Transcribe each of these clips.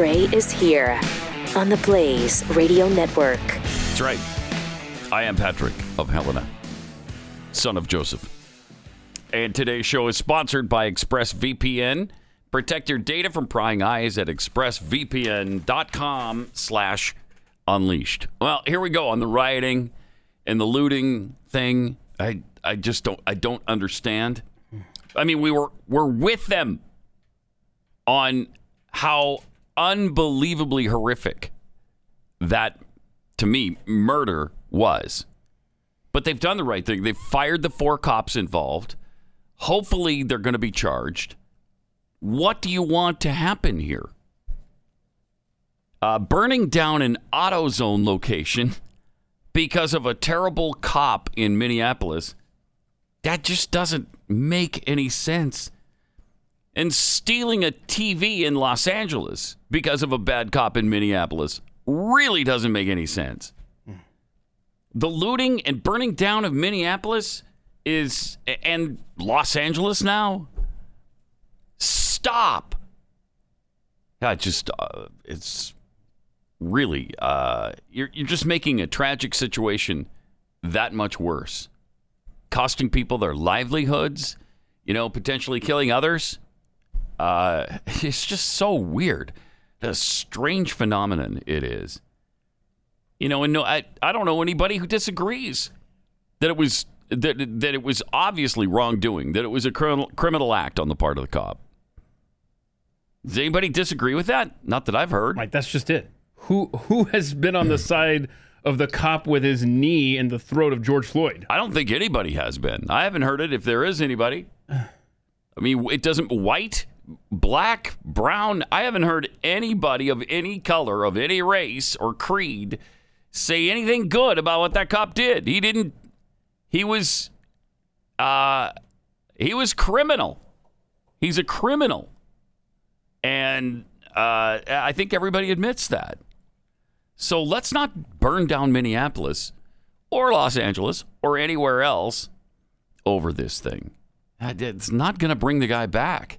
Gray is here on the Blaze Radio Network. That's right. I am Patrick of Helena, son of Joseph. And today's show is sponsored by ExpressVPN. Protect your data from prying eyes at expressvpn.com slash unleashed. Well, here we go on the rioting and the looting thing. I I just don't I don't understand. I mean, we were we're with them on how unbelievably horrific that to me murder was. But they've done the right thing. They've fired the four cops involved. Hopefully they're going to be charged. What do you want to happen here? Uh, burning down an AutoZone location because of a terrible cop in Minneapolis. That just doesn't make any sense. And stealing a TV in Los Angeles because of a bad cop in Minneapolis really doesn't make any sense. The looting and burning down of Minneapolis is and Los Angeles now. Stop. Yeah, just uh, it's really uh, you're you're just making a tragic situation that much worse, costing people their livelihoods. You know, potentially killing others. Uh, it's just so weird. The strange phenomenon it is. You know, and no, I, I don't know anybody who disagrees that it was that that it was obviously wrongdoing, that it was a criminal criminal act on the part of the cop. Does anybody disagree with that? Not that I've heard. Right, that's just it. Who who has been on the side of the cop with his knee in the throat of George Floyd? I don't think anybody has been. I haven't heard it. If there is anybody, I mean, it doesn't white, black, brown. I haven't heard anybody of any color, of any race or creed, say anything good about what that cop did. He didn't. He was, uh, he was criminal. He's a criminal, and uh, I think everybody admits that. So let's not burn down Minneapolis or Los Angeles or anywhere else over this thing. It's not going to bring the guy back.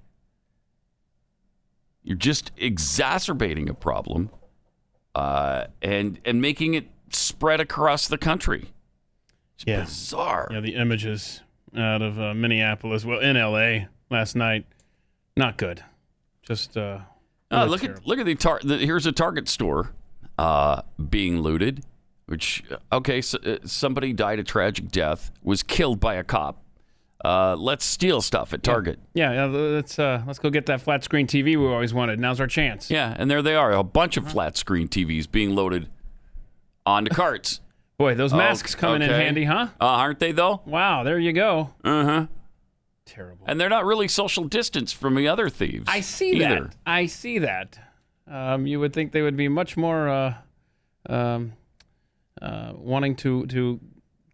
You're just exacerbating a problem uh, and and making it spread across the country. It's Yeah. bizarre. Yeah, the images out of uh, Minneapolis, well, in L.A. last night, not good. Just uh, Oh, look terrible. at look at the, tar- the here's a Target store uh, being looted. Which okay, so, uh, somebody died a tragic death, was killed by a cop. Uh, let's steal stuff at Target. Yeah, yeah, let's uh, let's go get that flat screen TV we always wanted. Now's our chance. Yeah, and there they are, a bunch of flat screen TVs being loaded onto carts. Boy, those masks coming in Okay. handy, huh? Uh, aren't they though? Wow, there you go. Uh huh. Terrible. And they're not really social distance from the other thieves. I see either. that. I see that. Um, you would think they would be much more uh, um, uh, wanting to to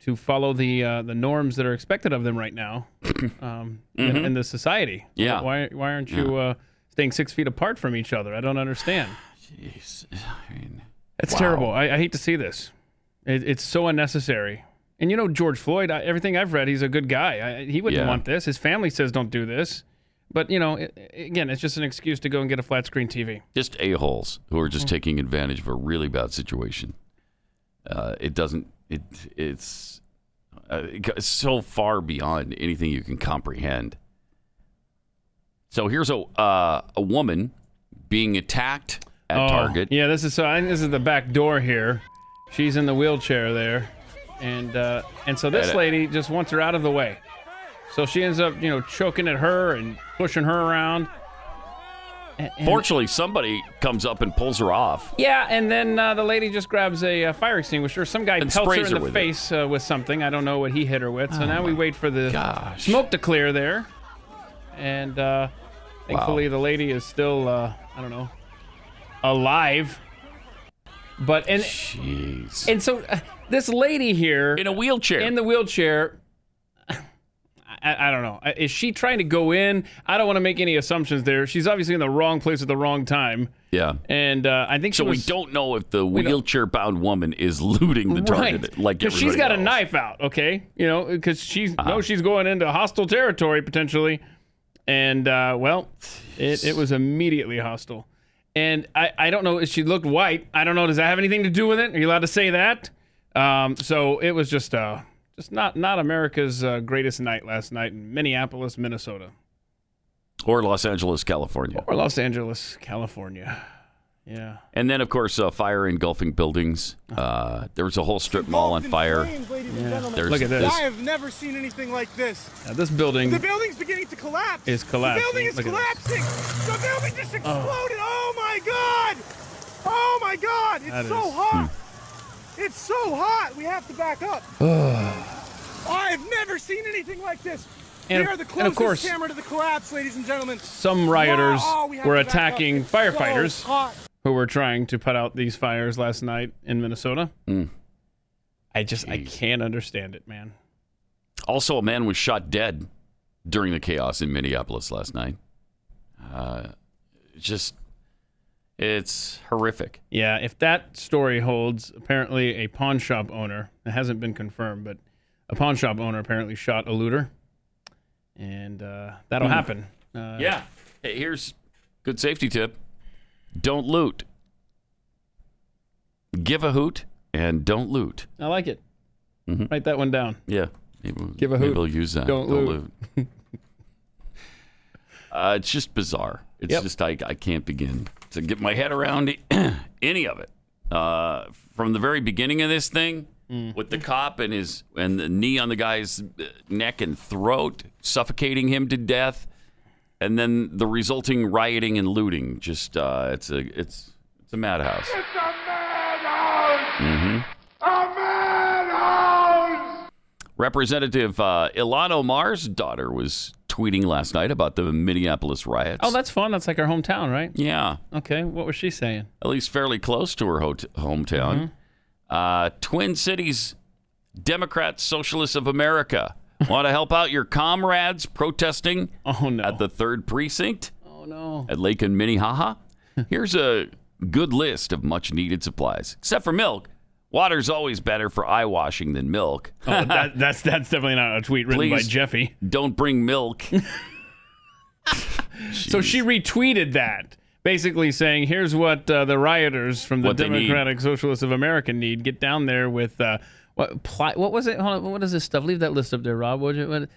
to follow the uh, the norms that are expected of them right now um, in, in the society. Mm-hmm. Yeah. Why why aren't you uh, staying six feet apart from each other? I don't understand. Jeez. I mean, It's Wow. terrible. I, I hate to see this. It, it's so unnecessary. And you know George Floyd. I, everything I've read, he's a good guy. I, he wouldn't Yeah. want this. His family says don't do this. But you know, i again, it's just an excuse to go and get a flat screen TV. just a-holes who are just taking advantage of a really bad situation. Uh, it doesn't. It it's uh, so far beyond anything you can comprehend. So here's a uh, a woman being attacked at Oh, Target. Yeah, this is so. I, this is the back door here. She's in the wheelchair there, and uh, and so this lady just wants her out of the way. So she ends up, you know, choking at her and pushing her around. And- and- Fortunately, somebody comes up and pulls her off. yeah, and then uh, the lady just grabs a uh, fire extinguisher. Some guy And pelts her in her the. Oh face uh, with something. I don't know what he hit her with. So now we wait for the gosh. smoke to clear there, and uh, thankfully the lady is still, uh, I don't know, alive. But and Jeez. and so uh, this lady here In a wheelchair. in the wheelchair. I, I don't know. Is she trying to go in? I don't want to make any assumptions there. She's obviously in the wrong place at the wrong time, yeah. and uh, I think So Was, we don't know if the wheelchair bound woman is looting the target right. like because she's got a knife out. Okay, you know, because she's Uh-huh. no, she's going into hostile territory potentially, and uh, well, it, it was immediately hostile. and I, I don't know. if She looked white. I don't know. Does that have anything to do with it? Are you allowed to say that? Um, so it was just uh, just not not America's uh, greatest night last night in Minneapolis, Minnesota, Or Los Angeles, California. or Los Angeles, California. Yeah. And then, of course, uh, fire engulfing buildings. Uh, there was a whole strip mall on fire. flames, ladies and gentlemen. There's Look at this. I have never seen anything like this. Now, this building. The building's beginning to collapse. Is collapsing. The building is Look collapsing. The building just exploded. Oh. my god! Oh my god! It's That so is- hot. It's so hot. We have to back up. I've never seen anything like this. And, we are the and closest of course- camera to the collapse, ladies and gentlemen. some rioters Wow, we were to back up. attacking It's so firefighters who were trying to put out these fires last night in Minnesota. Mm. I just I can't understand it, man. Also, a man was shot dead during the chaos in Minneapolis last night. Uh, just, it's horrific. Yeah, if that story holds, apparently a pawn shop owner, it hasn't been confirmed, but a pawn shop owner apparently shot a looter. And uh, that'll Mhm. happen. Uh, Yeah. Hey, here's good safety tip: don't loot. Give a hoot and don't loot. I like it. Mhm. Write that one down. Yeah. Maybe, Give a maybe hoot. we'll use that. Don't loot. uh, it's just bizarre. It's Yep. just I, I can't begin to get my head around any of it. Uh, from the very beginning of this thing, Mm. with the cop and his and the knee on the guy's uh, neck and throat, suffocating him to death, and then the resulting rioting and looting. Just uh, it's a it's it's a madhouse. It's a madhouse! hmm A madhouse! Representative uh, Ilhan Omar's daughter was tweeting last night about the Minneapolis riots. Oh, that's fun. That's like our hometown, right? yeah, Okay. What was she saying? at least fairly close to her hot- hometown. Uh, Twin Cities Democrats, Socialists of America want to help out your comrades protesting Oh, no. at the third precinct oh, no. at Lake and Minnehaha. Here's a good list of much needed supplies, except for milk. Water's always better for eye washing than milk. Oh, that, that's that's definitely not a tweet written by Please. Jeffy. Don't bring milk. So she retweeted that, basically saying, "Here's what uh, the rioters from the What they need. Democratic Socialists of America need. Get down there with uh, what? Pli- what was it? Hold on, what is this stuff? Leave that list up there, Rob. What? what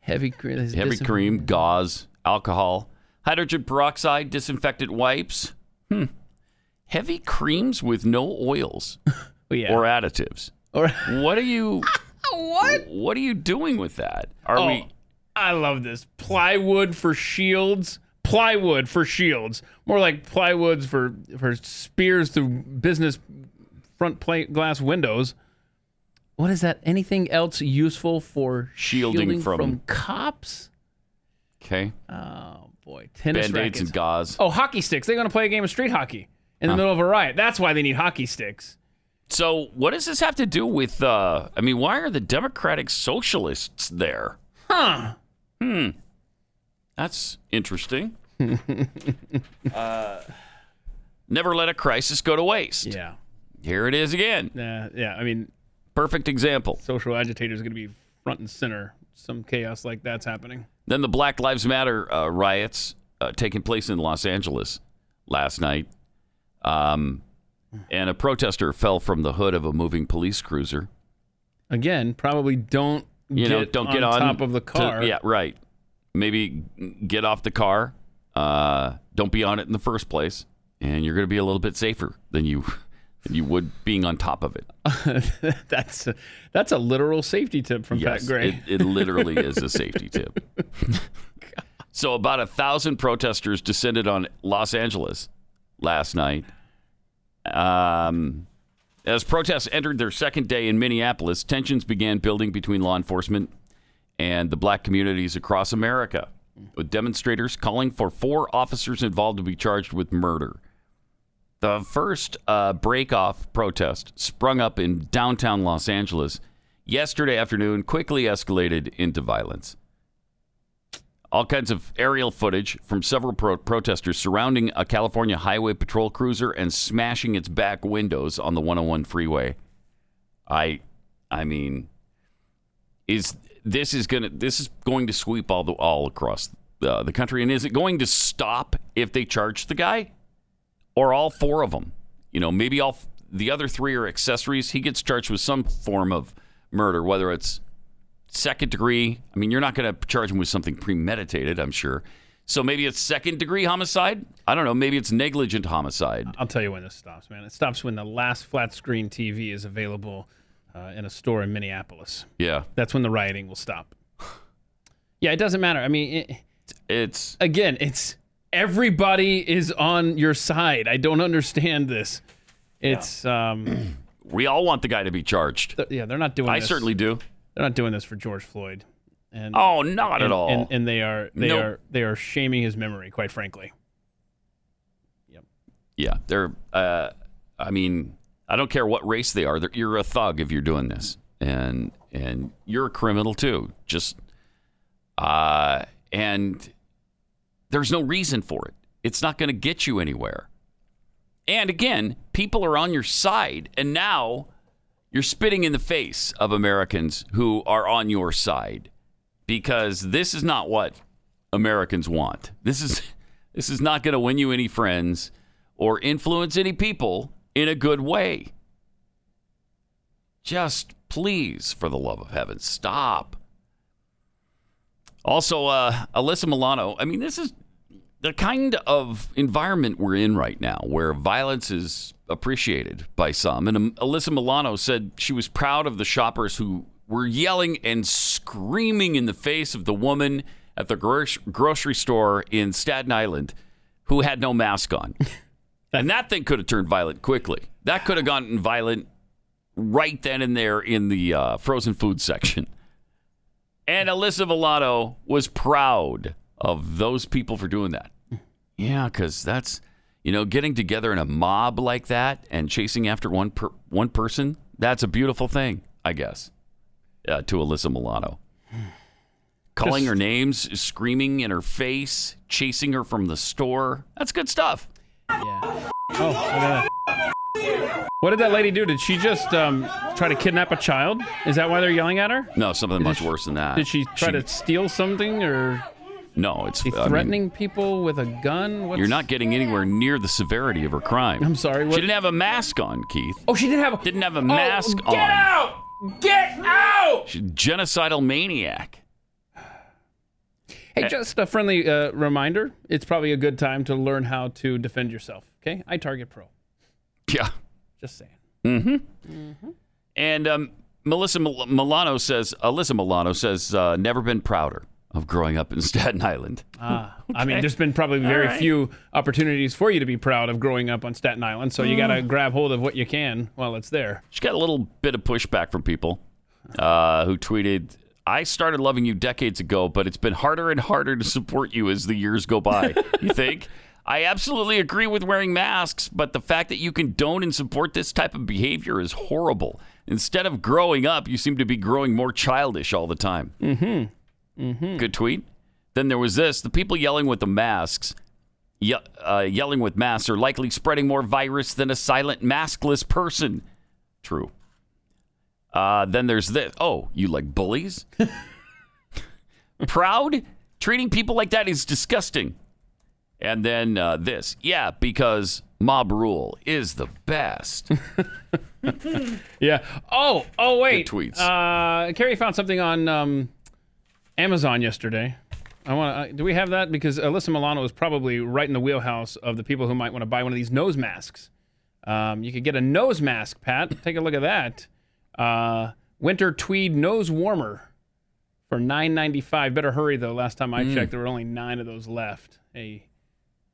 heavy cream. heavy cream, gauze, alcohol, hydrogen peroxide, disinfectant wipes. Hmm. Heavy creams with no oils yeah. or additives. Or- What are you? what? What are you doing with that? Are Oh, we? I love this. Plywood for shields. Plywood for shields. More like plywoods for for spears through business front plate glass windows. What is that? Anything else useful for Shielding from- from cops? Okay. Oh boy, tennis Band aids rackets. and gauze. Oh, hockey sticks. They're going to play a game of street hockey in the Huh. middle of a riot. That's why they need hockey sticks. So what does this have to do with? Uh, I mean, why are the Democratic Socialists there? Huh? Hmm. That's interesting. uh, never let a crisis go to waste. Yeah. Here it is again. Uh, yeah. I mean, Perfect example. social agitators going to be front and center. Some chaos like that's happening. Then the Black Lives Matter uh, riots uh, taking place in Los Angeles last night. Um, and a protester fell from the hood of a moving police cruiser. Again, probably don't You get know, don't on get on top of the to- car. yeah, right. Maybe get off the car. Uh, don't be on it in the first place, and you're going to be a little bit safer than you than you would being on top of it. that's a, that's a literal safety tip from Yes, Pat Gray. it, it literally is a safety tip. so about a thousand protesters descended on Los Angeles last night. Um, as protests entered their second day in Minneapolis, tensions began building between law enforcement and the black communities across America, with demonstrators calling for four officers involved to be charged with murder. The first uh, break-off protest sprung up in downtown Los Angeles yesterday afternoon, quickly escalated into violence. All kinds of aerial footage from several pro- protesters surrounding a California Highway Patrol cruiser and smashing its back windows on the 101 freeway. I, I mean, is this is gonna this is going to sweep all the all across uh, the country, and is it going to stop if they charge the guy? or all four of them. You know, maybe all the other three are accessories. He gets charged with some form of murder, whether it's second degree. I mean, you're not going to charge him with something premeditated, I'm sure. So maybe it's second degree homicide. I don't know. Maybe it's negligent homicide. I'll tell you when this stops, man. It stops when the last flat screen TV is available uh, in a store in Minneapolis. Yeah, That's when the rioting will stop. Yeah, it doesn't matter. I mean, it, it's again, it's everybody is on your side. I don't understand this. It's um, we all want the guy to be charged. th- yeah, they're not doing. I this. certainly do. They're not doing this for George Floyd. And Oh, not and, at all. And, and they are they Nope. are they are shaming his memory, quite frankly. Yep. Yeah, they're. Uh, I mean, I don't care what race they are. They're, you're a thug if you're doing this, and and you're a criminal too. Just, uh, and there's no reason for it. It's not going to get you anywhere. And again, people are on your side, and now you're spitting in the face of Americans who are on your side because this is not what Americans want. This is this is not going to win you any friends or influence any people in a good way. Just please, for the love of heaven, stop. Also, uh, Alyssa Milano. I mean, this is the kind of environment we're in right now, where violence is appreciated by some. And um, Alyssa Milano said she was proud of the shoppers who were yelling and screaming in the face of the woman at the gro- grocery store in Staten Island who had no mask on. and that thing could have turned violent quickly. That could have gotten violent right then and there in the uh, frozen food section. And Alyssa Milano was proud of those people for doing that. Yeah, because that's you know getting together in a mob like that and chasing after one per, one person. That's a beautiful thing, I guess. Uh, to Alyssa Milano, calling Just- her names, screaming in her face, chasing her from the store. That's good stuff. Yeah. Oh, look at that. What did that lady do? Did she just um, try to kidnap a child? Is that why they're yelling at her? No, something much she- worse than that. Did she try to steal something or No, it's I mean, threatening people with a gun? What's... you're not getting anywhere near the severity of her crime. I'm sorry. She didn't have a mask on, Keith. Oh, she didn't have. A... Didn't have a Oh, mask get on. out! Get out! She's a genocidal maniac. Hey, just a friendly uh, reminder. It's probably a good time to learn how to defend yourself. Okay, I Target Pro. Yeah. Just saying. Mm-hmm. mm-hmm. And um, Melissa Mil- Milano says, Alyssa Milano says, uh, never been prouder of growing up in Staten Island. Ah, I mean, there's been probably very right. few opportunities for you to be proud of growing up on Staten Island. So you got to grab hold of what you can while it's there. She got a little bit of pushback from people uh, who tweeted, I started loving you decades ago, but it's been harder and harder to support you as the years go by. you think? I absolutely agree with wearing masks, but the fact that you condone and support this type of behavior is horrible. Instead of growing up, you seem to be growing more childish all the time. Mm-hmm. Mm-hmm. Good tweet. Then there was this: the people yelling with the masks, ye- uh, yelling with masks, are likely spreading more virus than a silent maskless person. True. Uh, then there's this. Oh, you like bullies? Proud? Treating people like that is disgusting. And then uh, this. Yeah, because mob rule is the best. Yeah. Oh, oh, wait. Good tweets. Uh, Carrie found something on um, Amazon yesterday. I want to. Uh, do we have that? Because Alyssa Milano is probably right in the wheelhouse of the people who might want to buy one of these nose masks. Um, you could get a nose mask, Pat. Take a look at that. Uh, winter tweed nose warmer for nine ninety five. Better hurry though. Last time I checked, there were only nine of those left. A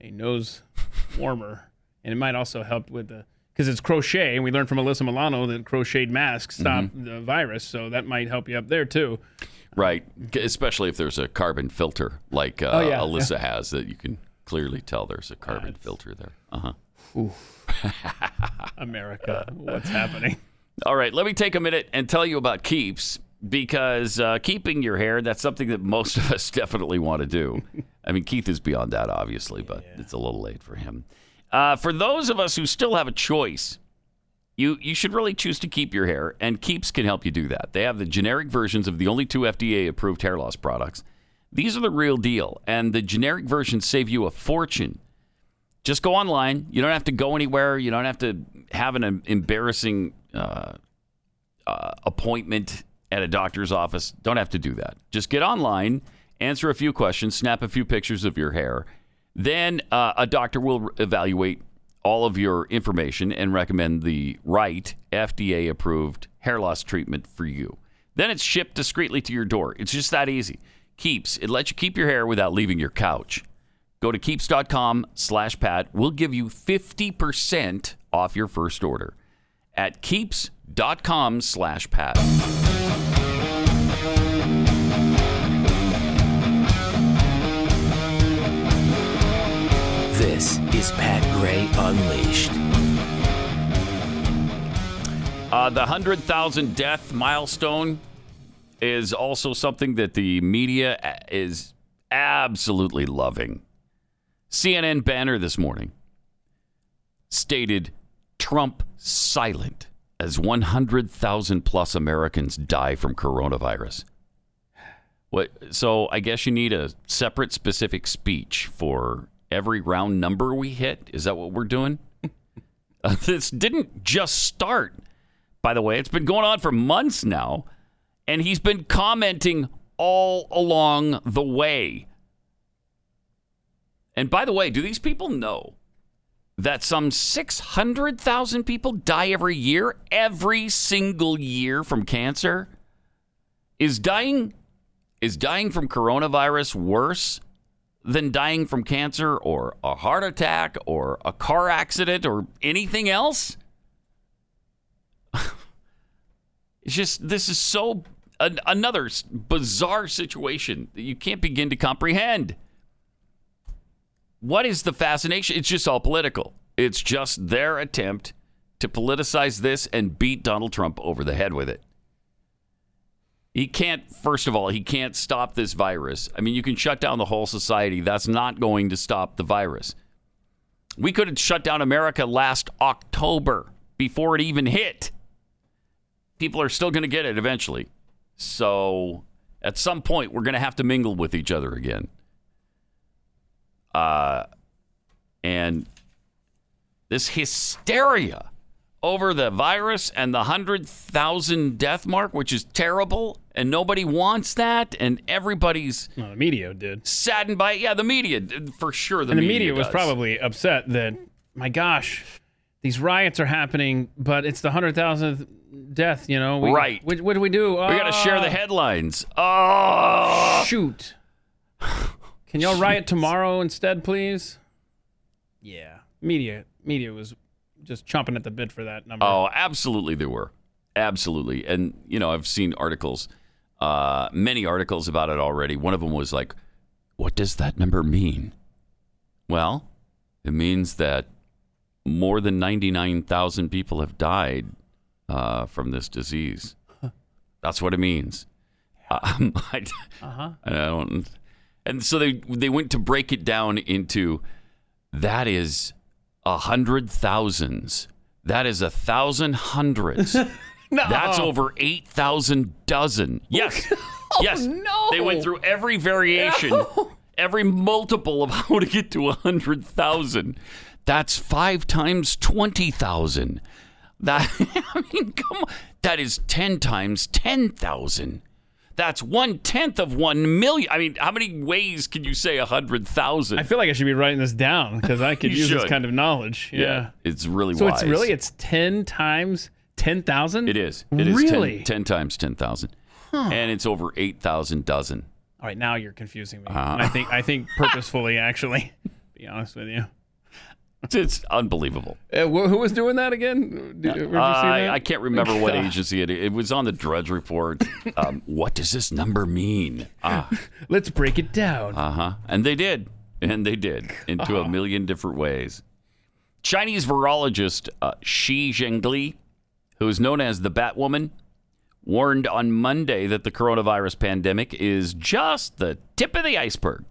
a nose warmer, and it might also help with the because it's crochet, and we learned from Alyssa Milano that crocheted masks stop the virus, so that might help you up there too. Right. Especially if there's a carbon filter like uh, Oh, yeah. Alyssa has, that you can clearly tell there's a carbon filter there. Uh huh. America, what's happening? All right, let me take a minute and tell you about Keeps because uh, keeping your hair, that's something that most of us definitely want to do. I mean, Keith is beyond that, obviously, but it's a little late for him. Uh, for those of us who still have a choice, you, you should really choose to keep your hair, and Keeps can help you do that. They have the generic versions of the only two FDA approved hair loss products. These are the real deal, and the generic versions save you a fortune. Just go online. You don't have to go anywhere. You don't have to have an embarrassing uh, uh, appointment at a doctor's office. Don't have to do that. Just get online, answer a few questions, snap a few pictures of your hair. Then uh, a doctor will evaluate all of your information and recommend the right FDA approved hair loss treatment for you. Then it's shipped discreetly to your door. It's just that easy. Keeps, it lets you keep your hair without leaving your couch. Go to keeps.com slash Pat. We'll give you 50% off your first order at keeps.com slash Pat. This is Pat Gray Unleashed. Uh, the 100,000 death milestone is also something that the media is absolutely loving. CNN banner this morning stated Trump silent as 100,000 plus Americans die from coronavirus. What? So I guess you need a separate specific speech for every round number we hit. Is that what we're doing? Uh, this didn't just start, by the way. It's been going on for months now, and he's been commenting all along the way. And by the way, do these people know that some 600,000 people die every year, every single year from cancer? Is dying is dying from coronavirus worse than dying from cancer or a heart attack or a car accident or anything else? it's just this is so an, another bizarre situation that you can't begin to comprehend. What is the fascination? It's just all political. It's just their attempt to politicize this and beat Donald Trump over the head with it. He can't, first of all, he can't stop this virus. I mean, you can shut down the whole society. That's not going to stop the virus. We could have shut down America last October before it even hit. People are still going to get it eventually. So at some point, we're going to have to mingle with each other again. Uh, and this hysteria over the virus and the 100,000 death mark, which is terrible, and nobody wants that, and everybody's No, the media did. saddened by it. Yeah, the media, for sure. The and the media, media was does. probably upset that, my gosh, these riots are happening, but it's the 100,000th death, you know? We, Right. What, what do we do? We got to share the Ah, headlines. Oh, Shoot. Can y'all riot tomorrow instead, please? Yeah. Media media was just chomping at the bit for that number. Oh, absolutely, there were. Absolutely. And, you know, I've seen articles, uh, many articles about it already. One of them was like, what does that number mean? Well, it means that more than 99,000 people have died uh, from this disease. That's what it means. Um, I, I don't. And so they they went to break it down into that is a hundred thousands. That is a thousand hundreds. no. That's over eight thousand dozen. Yes, oh, yes. no. They went through every variation, every multiple of how to get to a hundred thousand. That's five times twenty thousand. That I mean, come on. That is ten times ten thousand. That's one tenth of one million. I mean, how many ways can you say a hundred thousand? I feel like I should be writing this down because I could use this kind of knowledge. Yeah. it's really So wise. it's really it's 10 times 10,000? It is. It is Really? 10, 10 times 10,000. And it's over 8,000 dozen. All right, now you're confusing me. Uh-huh. I think I think purposefully actually. Be honest with you. It's, it's unbelievable. Uh, wh- who was doing that again? Did, you see I, that? I can't remember what agency it It was on the Drudge Report. Um, what does this number mean? Ah, Let's break it down. uh huh. And they did. And they did into a million different ways. Chinese virologist uh, Shi Zhengli, who is known as the Batwoman, warned on Monday that the coronavirus pandemic is just the tip of the iceberg.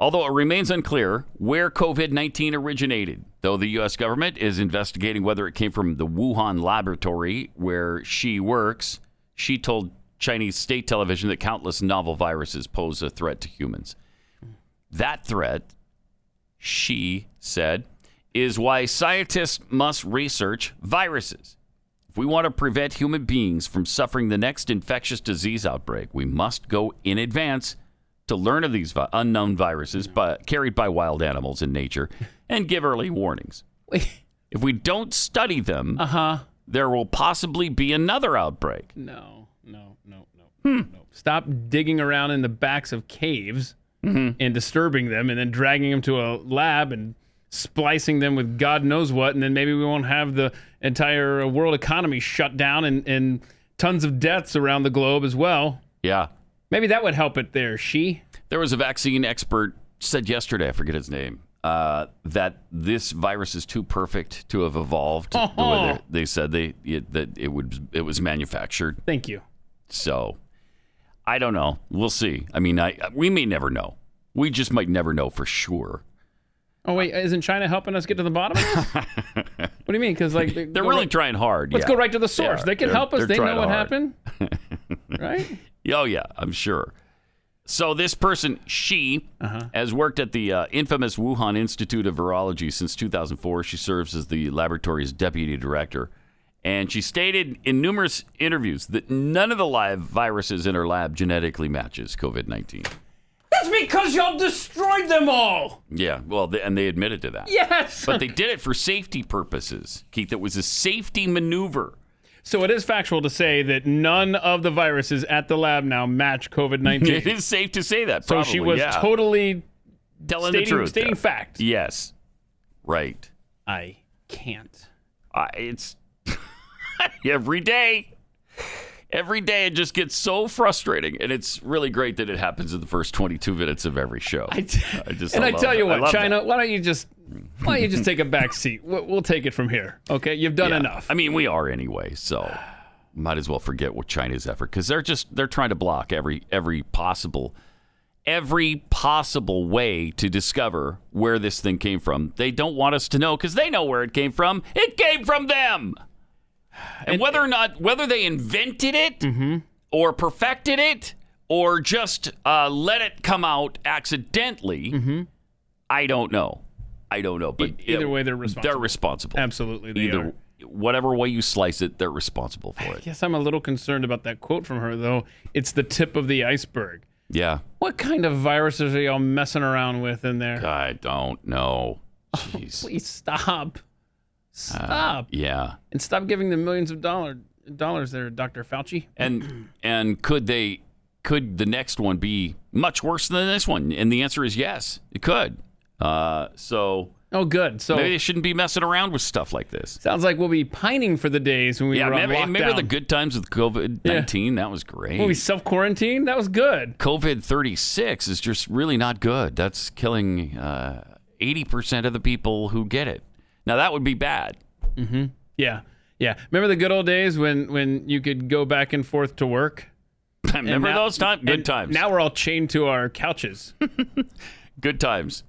Although it remains unclear where COVID 19 originated, though the U.S. government is investigating whether it came from the Wuhan laboratory where she works, she told Chinese state television that countless novel viruses pose a threat to humans. That threat she said, is why scientists must research viruses. If we want to prevent human beings from suffering the next infectious disease outbreak, we must go in advance to learn of these vi- unknown viruses by, carried by wild animals in nature and give early warnings. If we don't study them, Uh huh. there will possibly be another outbreak. No, no, no, no, no. Stop digging around in the backs of caves and disturbing them and then dragging them to a lab and splicing them with God knows what. And then maybe we won't have the entire uh, world economy shut down and, and tons of deaths around the globe as well. Yeah. Maybe that would help it there, she. There was a vaccine expert said yesterday, I forget his name, uh, that this virus is too perfect to have evolved. the way Oh. they- they said they it, that it would it was manufactured. Thank you. So I don't know. We'll see. I mean, I we may never know. We just might never know for sure. Oh, wait, isn't China helping us get to the bottom of this? what do you mean? Because, like, they They're really right- trying hard. Let's yeah. go right to the source. are. They can They're- help us. they're know what hard. happened. right? Oh yeah, I'm sure. So this person, she, Uh-huh. has worked at the uh, infamous Wuhan Institute of Virology since 2004. She serves as the laboratory's deputy director, and she stated in numerous interviews that none of the live viruses in her lab genetically matches COVID-19. That's because y'all destroyed them all. Yeah, well, they, and they admitted to that. Yes. But they did it for safety purposes, Keith. It was a safety maneuver. So it is factual to say that none of the viruses at the lab now match COVID nineteen. it is safe to say that. so she was yeah. totally telling stating, the truth. stating there. fact. Yes, right. I can't. I it's every day. Every day it just gets so frustrating, and it's really great that it happens in the first 22 minutes of every show. I t- I just and I tell you that. What, China, that. why don't you just why don't you just take a back seat? We'll, we'll take it from here. Okay, you've done Yeah. enough. I mean, we are anyway, so might as well forget what China's effort because they're just they're trying to block every every possible every possible way to discover where this thing came from. They don't want us to know because they know where it came from. It came from them. And, whether or not whether they invented it or perfected it or just uh, let it come out accidentally, I don't know. I don't know. But E- either way, they're responsible. They're responsible. Absolutely, they Either are. whatever way you slice it, they're responsible for it. Yes, I'm a little concerned about that quote from her, though. It's the tip of the iceberg. Yeah. What kind of viruses are y'all messing around with in there? I don't know. Jeez. Please stop. Stop. yeah. and stop giving them millions of dollar, dollars there, Dr. Fauci. And and could they could the next one be much worse than this one? And the answer is yes, it could. Uh, so Oh, good. So maybe they shouldn't be messing around with stuff like this. sounds like we'll be pining for the days when we Yeah, were lockdown. maybe the good times with COVID nineteen. That was great. When we self quarantined, that was good. COVID 36 is just really not good. That's killing uh, 80% of the people who get it. Now, that would be bad. Yeah, yeah. Remember the good old days when when you could go back and forth to work. Remember now- those times? Good times. Now we're all chained to our couches. Good times.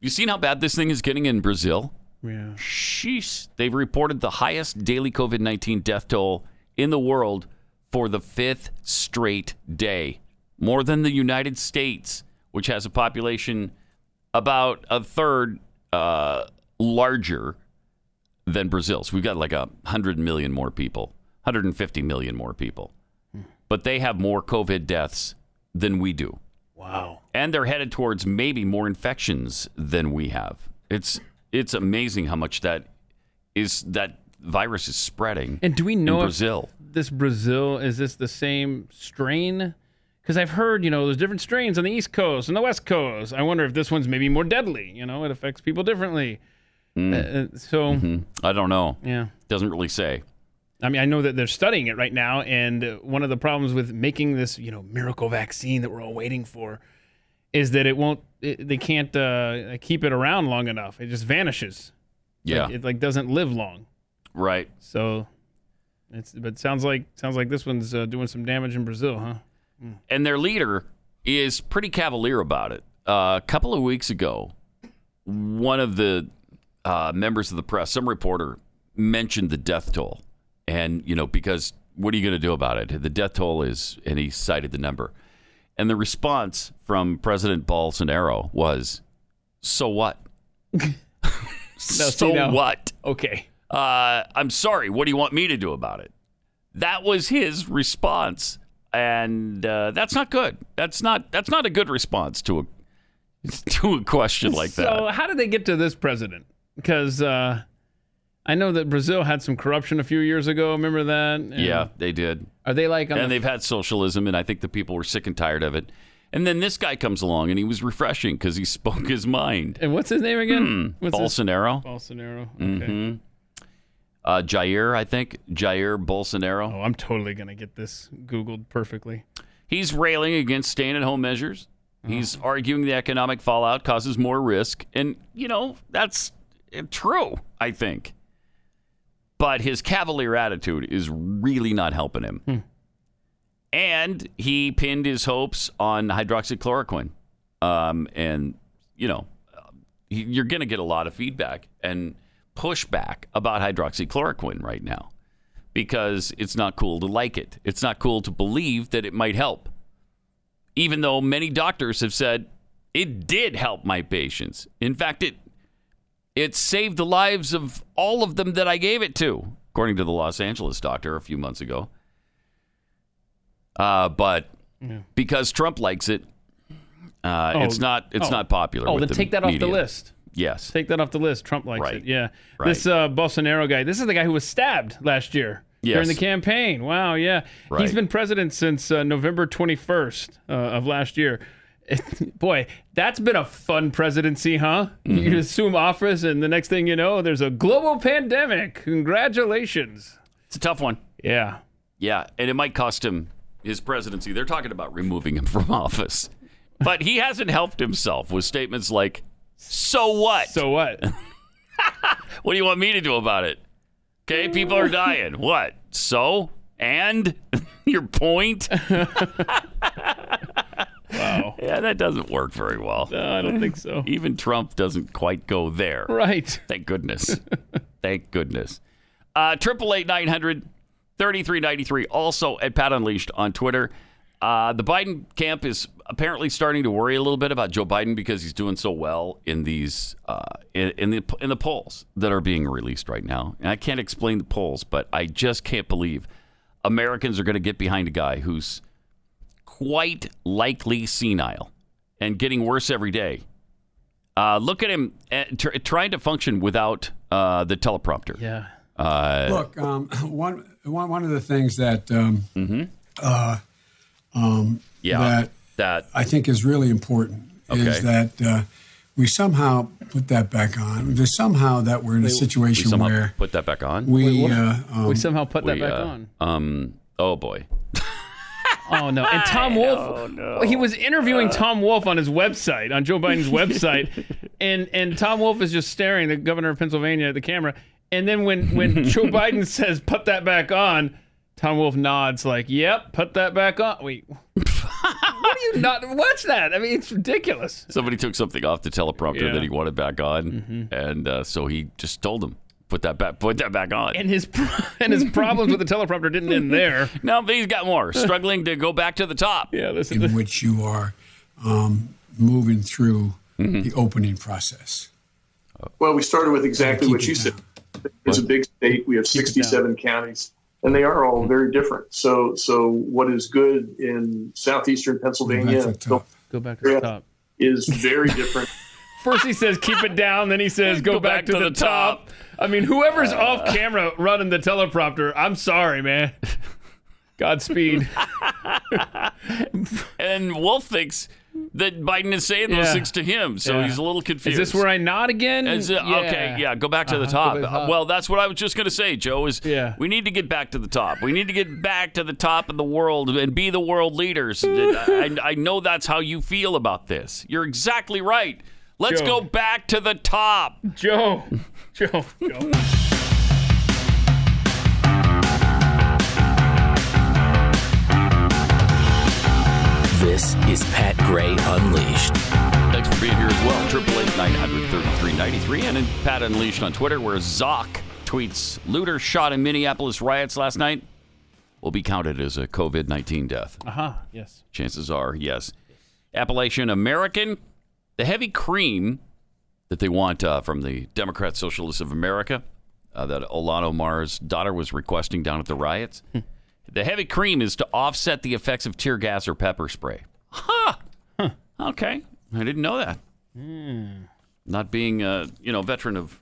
You seen how bad this thing is getting in Brazil? yeah. Sheesh. They've reported the highest daily COVID 19 death toll in the world for the fifth straight day, more than the United States, which has a population about a third uh, larger than Brazil. So we've got like a 100 million more people, 150 million more people. But they have more COVID deaths than we do Wow. and they're headed towards maybe more infections than we have. It's it's amazing how much that is that virus is spreading And do we know in Brazil. this Brazil is this the same strain? Because I've heard you know there's different strains on the East Coast and the West Coast. I wonder if this one's maybe more deadly. You know, it affects people differently. Hmm. Uh, uh, so I don't know. yeah. Doesn't really say. I mean, I know that they're studying it right now, and one of the problems with making this, you know, miracle vaccine that we're all waiting for, is that it won't. It, they can't uh, keep it around long enough. It just vanishes. Yeah, Like, it like doesn't live long. right. So, it's but sounds like sounds like this one's uh, doing some damage in Brazil, huh? And their leader is pretty cavalier about it. Uh, a couple of weeks ago, one of the uh, members of the press, some reporter, mentioned the death toll, and you know because what are you going to do about it? The death toll is, and he cited the number, and the response from President Bolsonaro was, So what? so see, now- what? Okay. Uh, I'm sorry. What do you want me to do about it? That was his response, and uh, that's not good. That's not that's not a good response to a to a question like that. so how did they get to this president? Because uh, I know that Brazil had some corruption a few years ago. Remember that? And Yeah, they did. Are they like on and the they've had socialism, and I think the people were sick and tired of it. And then this guy comes along, and he was refreshing because he spoke his mind. And what's his name again? What's his- Bolsonaro, Bolsonaro. Okay. uh, Jair, I think Jair Bolsonaro. Oh, I'm totally gonna get this googled perfectly. He's railing against staying-at-home measures. He's arguing the economic fallout causes more risk, and you know that's true. I think, but his cavalier attitude is really not helping him. And he pinned his hopes on hydroxychloroquine, um, and you know you're going to get a lot of feedback and pushback about hydroxychloroquine right now because it's not cool to like it. It's not cool to believe that it might help even though many doctors have said it did help my patients. In fact, it it saved the lives of all of them that I gave it to, according to the Los Angeles doctor a few months ago. Uh, but because Trump likes it, uh, Oh, it's not it's oh. not popular. Oh, then the take that off the list. Yes. Take that off the list. Trump likes Right. it. Yeah. Right. This uh, Bolsonaro guy. This is the guy who was stabbed last year during the campaign. Wow. Yeah. Right. He's been president since uh, November 21st uh, of last year. Boy, that's been a fun presidency, huh? Mm-hmm. You assume office, and the next thing you know, there's a global pandemic. Congratulations. It's a tough one. Yeah. Yeah, and it might cost him his presidency. They're talking about removing him from office. But he hasn't helped himself with statements like, so what? So what? what do you want me to do about it? Okay, people are dying. What? So? And? Your point? Wow. Yeah, that doesn't work very well. No, I don't think so. Even Trump doesn't quite go there. Right. Thank goodness. Thank goodness. Uh, Triple eight nine hundred thirty three ninety three. Also at Pat Unleashed on Twitter. Uh, the Biden camp is apparently starting to worry a little bit about Joe Biden because he's doing so well in these uh, in, in the in the polls that are being released right now. And I can't explain the polls, but I just can't believe Americans are going to get behind a guy who's quite likely senile and getting worse every day. Uh, look at him uh, tr- trying to function without uh, the teleprompter. Yeah. Uh, Look, um, one, one, one of the things that um, yeah, that that I think is really important Okay. is that uh, we somehow put that back on. There's somehow that we're in a we situation somehow where put that back on. we, what? uh, um, We somehow put that We, back uh, on. Um. Oh boy. Oh no! And Tom Wolf, he was interviewing Tom Wolf on his website, on Joe Biden's website, and and Tom Wolf is just staring, the governor of Pennsylvania, at the camera. And then when when Joe Biden says, "Put that back on," Tom Wolf nods like, "Yep, put that back on." Wait, what do you not watch that? I mean, it's ridiculous. Somebody took something off the teleprompter Yeah. Mm-hmm. that he wanted back on, and uh, so he just told him put that back, put that back on. And his and his problems with the teleprompter didn't end there. now he's got more, struggling to go back to the top. Yeah, listen. in which you are um, moving through the opening process. Well, we started with exactly what it you said. down. It's a big state. We have 67 counties, and they are all very different. So, so what is good in southeastern Pennsylvania That's the top. Go back to the top. is very different. First he says keep it down, then he says go, back, to, the, top. I mean, whoever's off camera running the teleprompter, I'm sorry, man. Godspeed. And Wolf thinks that Biden is saying those Yeah. things to him, so Yeah. he's a little confused. Is this where I nod again? It- Okay, yeah, go back to the Uh-huh, top. to the top. Well, that's what I was just going to say, Joe. Is Yeah. we need to get back to the top. We need to get back to the top of the world and be the world leaders. I, I know that's how you feel about this. You're exactly right. Let's Joe. go back to the top. Joe. Joe. Joe. This is Pat Gray Unleashed. Thanks for being here as well. Triple eight nine hundred thirty three ninety three, and in Pat Unleashed on Twitter, where Zoc tweets: "Looter shot in Minneapolis riots last night will be counted as a COVID nineteen death." Uh-huh. Yes. Chances are, yes. Appalachian American, the heavy cream that they want uh, from the Democrat Socialists of America uh, that Ilhan Omar's daughter was requesting down at the riots. the heavy cream is to offset the effects of tear gas or pepper spray. Huh. Okay. I didn't know that. Not being a you know veteran of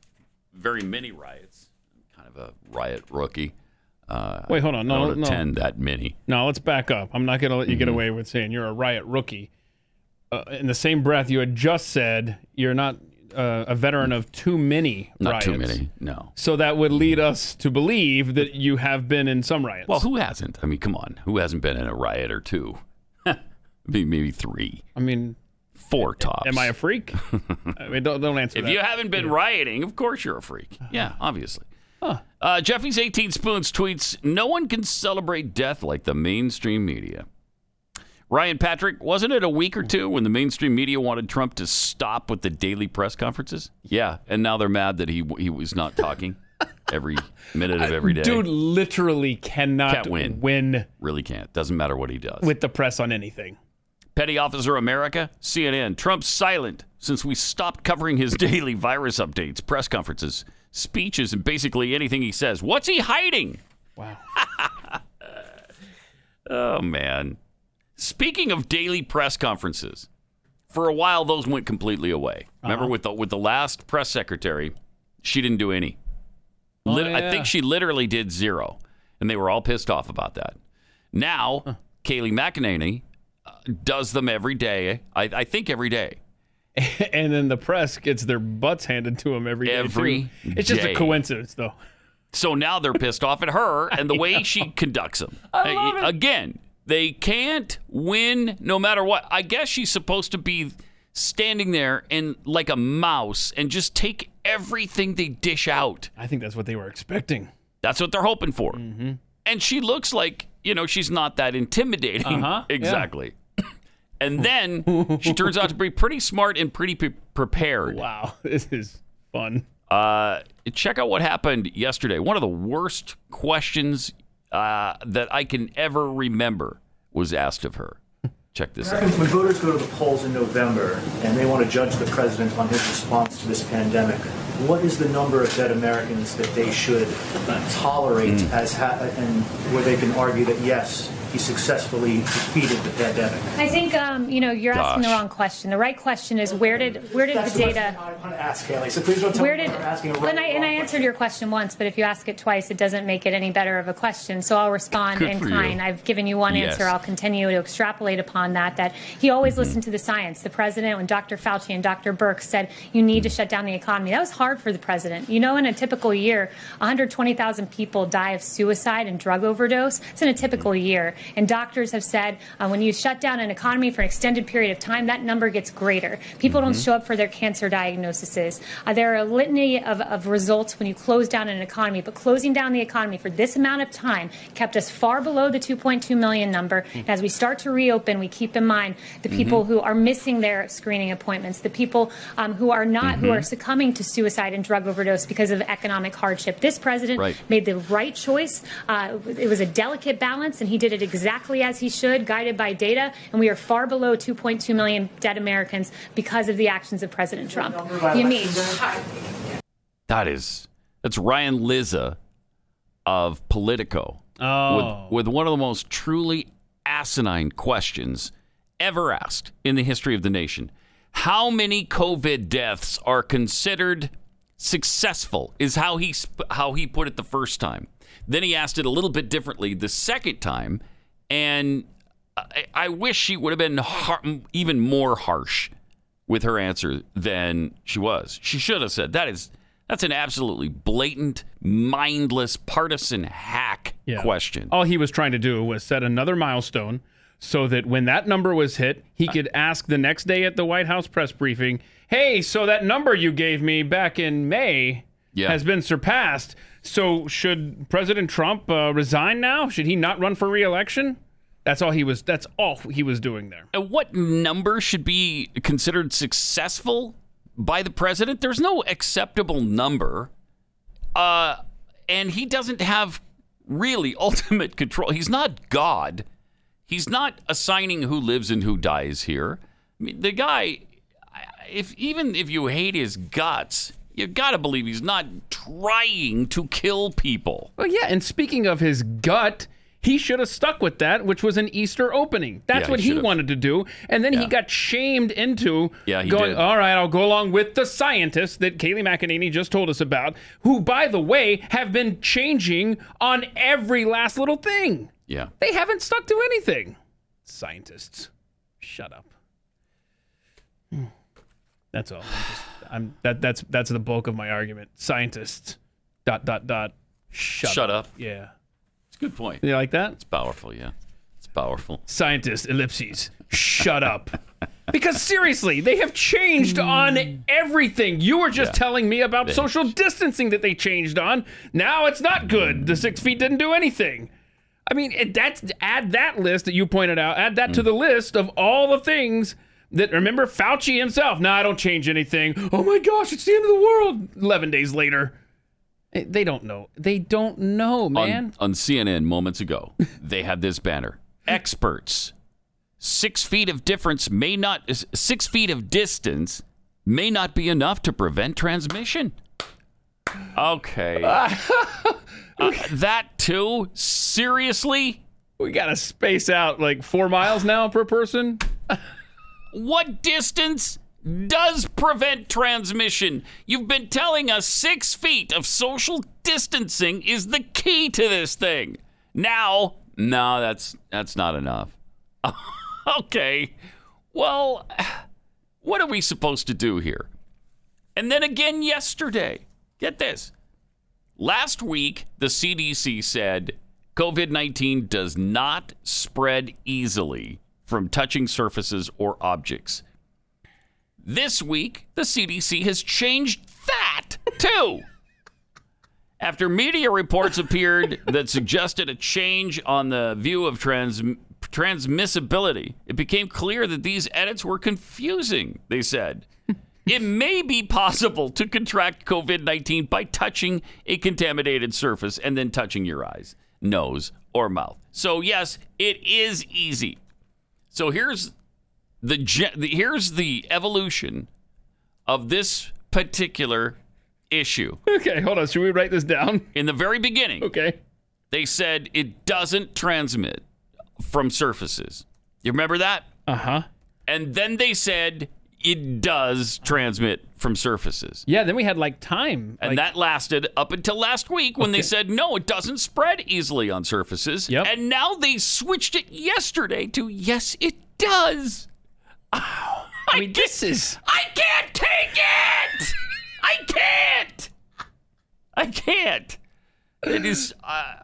very many riots, kind of a riot rookie. Uh, Wait, hold on. I No, don't no. attend that many. No, let's back up. I'm not going to let you Mm-hmm. get away with saying you're a riot rookie. Uh, in the same breath, you had just said you're not uh, a veteran of too many Not riots. too many. No. So that would lead us to believe that you have been in some riots. Well, who hasn't? I mean, come on. Who hasn't been in a riot or two? maybe, maybe three, I mean, four tops. am I a freak? I mean, don't, don't answer If that. you haven't been rioting, of course you're a freak. Yeah, obviously. Uh, Jeffy's 18 Spoons tweets No one can celebrate death like the mainstream media. Ryan Patrick, wasn't it a week or two when the mainstream media wanted Trump to stop with the daily press conferences? Yeah, and now they're mad that he he was not talking every minute of every day. Dude literally cannot Can't win. win really can't. Doesn't matter what he does. with the press on anything. Petty Officer America, CNN. Trump's silent since we stopped covering his daily virus updates, press conferences, speeches, and basically anything he says. What's he hiding? Wow. Oh, man. Speaking of daily press conferences, for a while those went completely away. Remember with the with the last press secretary, she didn't do any. Lit- I think she literally did zero, and they were all pissed off about that. Now, Kayleigh McEnany uh, does them every day. I, I think every day. and then the press gets their butts handed to them every day. Every too. It's just day. a coincidence, though. So now they're pissed off at her and the way she conducts them. Again, they can't win no matter what. I guess she's supposed to be standing there and like a mouse and just take everything they dish out. I think that's what they were expecting. That's what they're hoping for. Mm-hmm. And she looks like, you know, she's not that intimidating. Uh-huh, yeah. Exactly. And then she turns out to be pretty smart and pretty pre- prepared. Wow, this is fun. Uh, check out what happened yesterday. One of the worst questions uh, that I can ever remember was asked of her. Check this out. When voters go to the polls in November and they want to judge the president on his response to this pandemic, what is the number of dead Americans that they should tolerate Hmm. as ha- and where they can argue that yes, he successfully defeated the pandemic? I think um, you know you're asking the wrong question. The right question is where did where did That's the the data question I want to ask, Haley. So please don't tell where me did I'm asking a right and I or and I wrong answered your question once, but if you ask it twice, it doesn't make it any better of a question. So I'll respond Good in for you. kind. I've given you one Yes. answer. I'll continue to extrapolate upon that. That he always Mm-hmm. listened to the science. The president, when Dr. Fauci and Dr. Birx said you need to shut down the economy, that was hard for the president. You know, in a typical year, 120,000 people die of suicide and drug overdose. It's in a typical year, and doctors have said uh, when you shut down an economy for an extended period of time, that number gets greater. People don't show up for their cancer diagnoses. Uh, there are a litany of, of results when you close down an economy, but closing down the economy for this amount of time kept us far below the 2.2 million number. And as we start to reopen, we keep in mind the people who are missing their screening appointments, the people um, who are not, who are succumbing to suicide and drug overdose because of economic hardship. This president Right. made the right choice. Uh, it was a delicate balance, and he did it exactly as he should, guided by data. And we are far below 2.2 million dead Americans because of the actions of President Trump. You mean? That is that's Ryan Lizza of Politico Oh, with, with one of the most truly asinine questions ever asked in the history of the nation. How many COVID deaths are considered successful? Is how he how he put it the first time. Then he asked it a little bit differently the second time, and I, I wish she would have been har- even more harsh with her answer than she was. She should have said that is that's an absolutely blatant, mindless, partisan hack yeah. question. All he was trying to do was set another milestone so that when that number was hit, he could ask the next day at the White House press briefing, "Hey, so that number you gave me back in May Yeah. has been surpassed. So should President Trump uh, resign now? Should he not run for re-election?" That's all he was. That's all he was doing there. And what number should be considered successful by the president? There's no acceptable number. Uh, and he doesn't have really ultimate control. He's not God. He's not assigning who lives and who dies here. I mean, the guy, if even if you hate his guts, you got to believe he's not trying to kill people. Well, yeah, and speaking of his gut, he should have stuck with that, which was an Easter opening. That's Yeah, what he he wanted to do. And then he got shamed into Yeah, going, did. all right, I'll go along with the scientists that Kayleigh McEnany just told us about, who, by the way, have been changing on every last little thing. Yeah. They haven't stuck to anything. Scientists. Shut up. Hmm. That's all. I'm just, I'm that that's that's the bulk of my argument. Scientists. Dot dot dot. Shut, Shut up. Yeah. It's a good point. You like that? It's powerful, yeah. It's powerful. Scientists, ellipses. Shut up. Because seriously, they have changed on everything. You were just Yeah. telling me about They- social distancing that they changed on. Now it's not good. The six feet didn't do anything. I mean, that's add that list that you pointed out. Add that to mm. the list of all the things that. Remember Fauci himself. No, I don't change anything. Oh my gosh, it's the end of the world. Eleven days later, Eh, they don't know. They don't know, man. On, on CNN moments ago, they had this banner: experts. Six feet of difference may not. Six feet of distance may not be enough to prevent transmission. Okay. Uh, that too? Seriously? we gotta space out like four miles now per person. What distance does prevent transmission? You've been telling us six feet of social distancing is the key to this thing. Now, no, that's that's not enough. okay. Well, what are we supposed to do here? And then again yesterday. Get this. Last week, the CDC said COVID 19 does not spread easily from touching surfaces or objects. This week, the CDC has changed that too. After media reports appeared that suggested a change on the view of trans- transmissibility, it became clear that these edits were confusing, they said. It may be possible to contract COVID 19 by touching a contaminated surface and then touching your eyes, nose, or mouth. So, yes, it is easy. So, here's the, the here's the evolution of this particular issue. Okay, hold on. Should we write this down? In the very beginning, Okay. they said it doesn't transmit from surfaces. You remember that? Uh huh. And then they said it does transmit from surfaces. Yeah. Then we had like time. And like, that lasted up until last week when they said, no, it doesn't spread easily on surfaces. Yep. And now they switched it yesterday to, yes, it does. I, mean, this is- I can't take it! I can't! I can't. It is. Uh,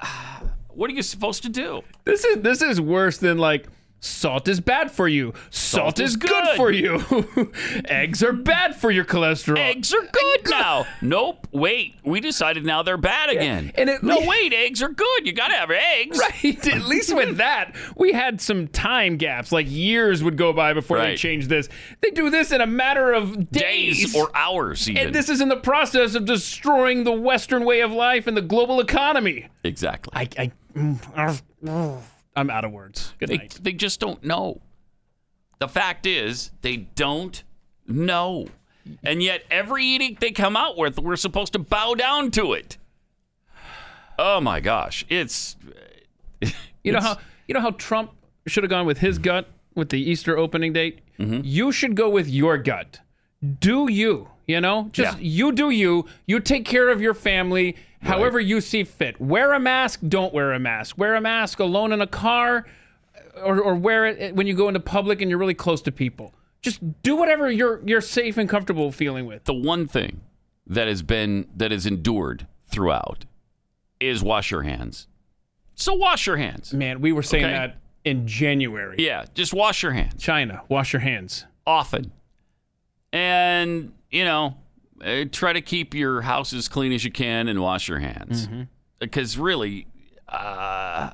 what are you supposed to do? This is this is worse than like salt is bad for you. Salt, Salt is, is good. good. for you. Eggs are bad for your cholesterol. Eggs are good now. Nope. Wait. We decided now they're bad again. and at no, wait. Eggs are good. You got to have eggs. Right. At least with that, we had some time gaps. Like years would go by before they Right. changed this. They do this in a matter of days, Days or hours, even. and this is in the process of destroying the Western way of life and the global economy. exactly. I, I mm, I'm out of words. Good They, night. they just don't know. The fact is, they don't know. And yet, every edict they come out with, we're supposed to bow down to it. Oh my gosh. It's. You know how you know how Trump should have gone with his gut with the Easter opening date. Mm-hmm. You should go with your gut. Do you? You know, just Yeah. you do you. You take care of your family however you see fit. Wear a mask. Don't wear a mask. Wear a mask alone in a car, uh, or, or wear it uh, when you go into public and you're really close to people. Just do whatever you're you're safe and comfortable feeling with. the one thing that has been that has endured throughout is wash your hands. So wash your hands. Man, we were saying Okay. that in January. Yeah, just wash your hands China, wash your hands. often. And, you know, uh, try to keep your house as clean as you can and wash your hands. Because really uh,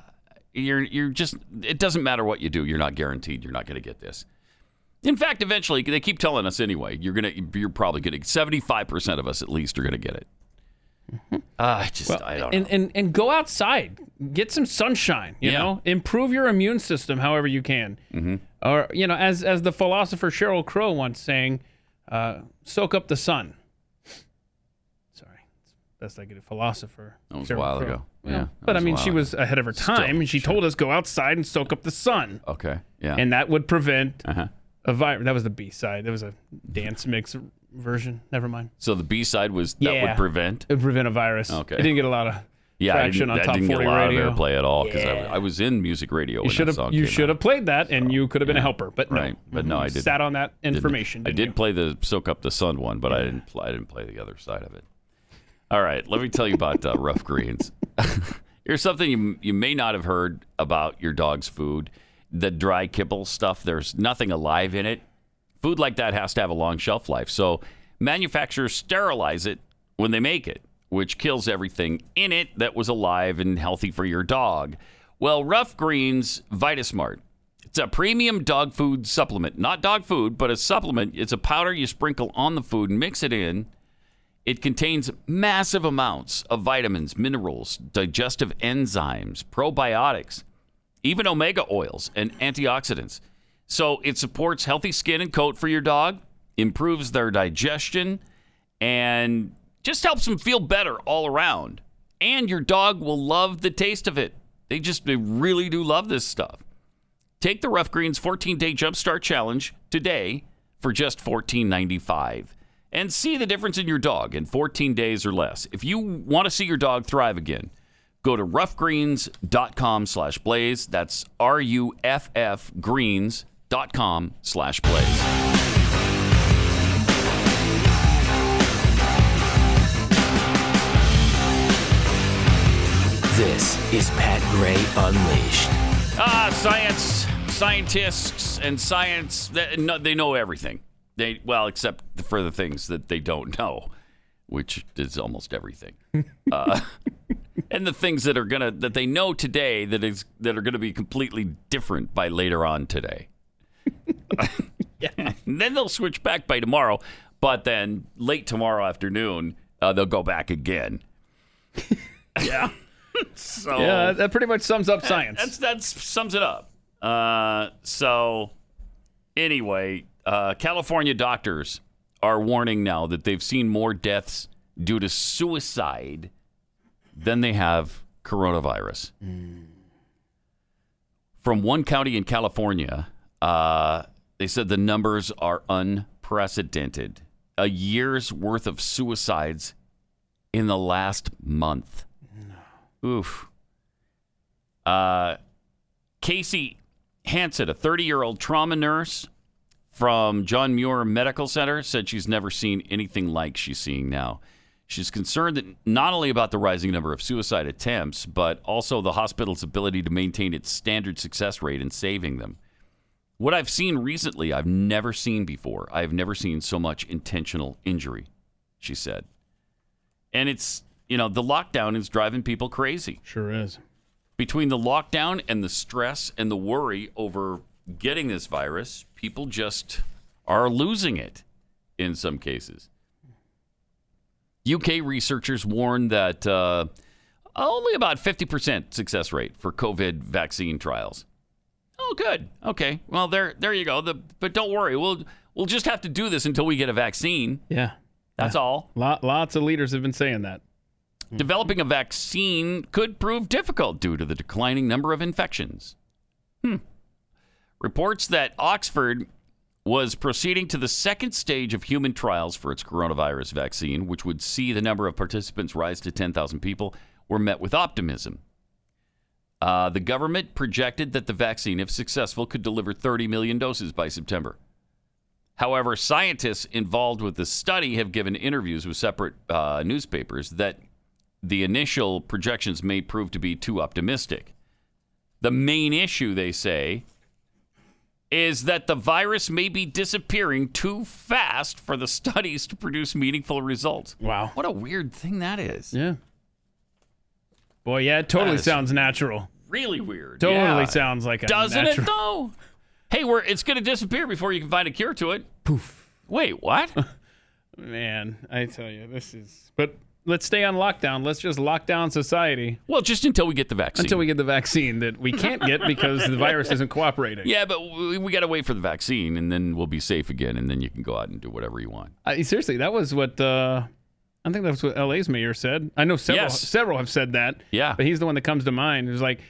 you're you're just it doesn't matter what you do, you're not guaranteed you're not going to get this. In fact, eventually they keep telling us anyway, you're going to you're probably going to 75% of us at least are going to get it. I just I don't and, know. and and go outside, get some sunshine. You Yeah. know, improve your immune system however you can. Mm-hmm. Or you know, as as the philosopher Cheryl Crow once saying, uh, soak up the sun. Sorry, it's best I could do. Philosopher. That was a while Crow. ago. Yeah, Yeah, but I mean, she was ahead of her Still, time, and she told us go outside and soak up the sun, Okay. Yeah. and that would prevent uh-huh. a virus. That was the B side. That was a dance mix version. Never mind. So the B side was that Yeah. would prevent. It would prevent a virus. Okay. It didn't get a lot of Yeah, I traction didn't, on that top didn't 40 get a lot radio. of airplay at all because Yeah. I, I was in music radio You should have you should have played that, and you could have been a helper. But no, Right, but no, I You didn't. Sat on that Didn't- information. I didn't did you? play the soak up the sun one, but I didn't. Play, I didn't play the other side of it. All right, let me tell you about uh, Ruff Greens. Here's something you you may not have heard about your dog's food. The dry kibble stuff. There's nothing alive in it. Food like that has to have a long shelf life. So manufacturers sterilize it when they make it, which kills everything in it that was alive and healthy for your dog. Well, Ruff Greens Vitasmart. It's a premium dog food supplement. Not dog food, but a supplement. It's a powder you sprinkle on the food and mix it in. It contains massive amounts of vitamins, minerals, digestive enzymes, probiotics, even omega oils and antioxidants. So it supports healthy skin and coat for your dog, improves their digestion, and just helps them feel better all around. And your dog will love the taste of it. They just they really do love this stuff. Take the Ruff Greens 14 Day Jumpstart Challenge today for just $14.95 and see the difference in your dog in 14 days or less. If you want to see your dog thrive again, go to ruffgreens.com slash blaze. That's R-U-F-F greens.com slash blaze. This is Pat Gray Unleashed. Ah, science, scientists, and science, they, no, they know everything. They well, except for the things that they don't know, which is almost everything. uh, and the things that are gonna that they know today that is that are gonna be completely different by later on today. and then they'll switch back by tomorrow, but then late tomorrow afternoon uh, they'll go back again. yeah. so Yeah, that pretty much sums up science. that's that sums it up. Uh, so anyway, uh, California doctors are warning now that they've seen more deaths due to suicide than they have coronavirus. From one county in California, uh, they said the numbers are unprecedented. A year's worth of suicides in the last month. Oof. Uh, Casey Hansen, a 30 year old trauma nurse from John Muir Medical Center, said she's never seen anything like she's seeing now. She's concerned that not only about the rising number of suicide attempts, but also the hospital's ability to maintain its standard success rate in saving them. What I've seen recently, I've never seen before. I've never seen so much intentional injury, she said. And it's, you know, the lockdown is driving people crazy sure is. between the lockdown and the stress and the worry over getting this virus, people just are losing it in some cases. UK researchers warn that uh, only about 50% success rate for COVID vaccine trials. Oh, good. Okay. Well, there, there you go. The, but don't worry. We'll, we'll just have to do this until we get a vaccine. Yeah. That's all. Lot, lots of leaders have been saying that. Developing a vaccine could prove difficult due to the declining number of infections. Hmm. Reports that Oxford was proceeding to the second stage of human trials for its coronavirus vaccine, which would see the number of participants rise to 10,000 people, were met with optimism. Uh, the government projected that the vaccine, if successful, could deliver 30 million doses by September. However, scientists involved with the study have given interviews with separate uh, newspapers that the initial projections may prove to be too optimistic. The main issue, they say, is that the virus may be disappearing too fast for the studies to produce meaningful results. Wow. What a weird thing that is. Yeah. Boy, yeah, it totally That is sounds natural. Really weird. Totally Yeah. sounds like a Doesn't natural. it though? Hey, we're it's going to disappear before you can find a cure to it. Poof. Wait, what? Man, I tell you, this is. But let's stay on lockdown. Let's just lock down society Well, just until we get the vaccine. until we get the vaccine that we can't get because the virus isn't cooperating. Yeah, but we, we got to wait for the vaccine, and then we'll be safe again, and then you can go out and do whatever you want. I, seriously, that was what uh, I think that's what LA's mayor said. I know several Yes. several have said that. Yeah. but he's the one that comes to mind. He's like,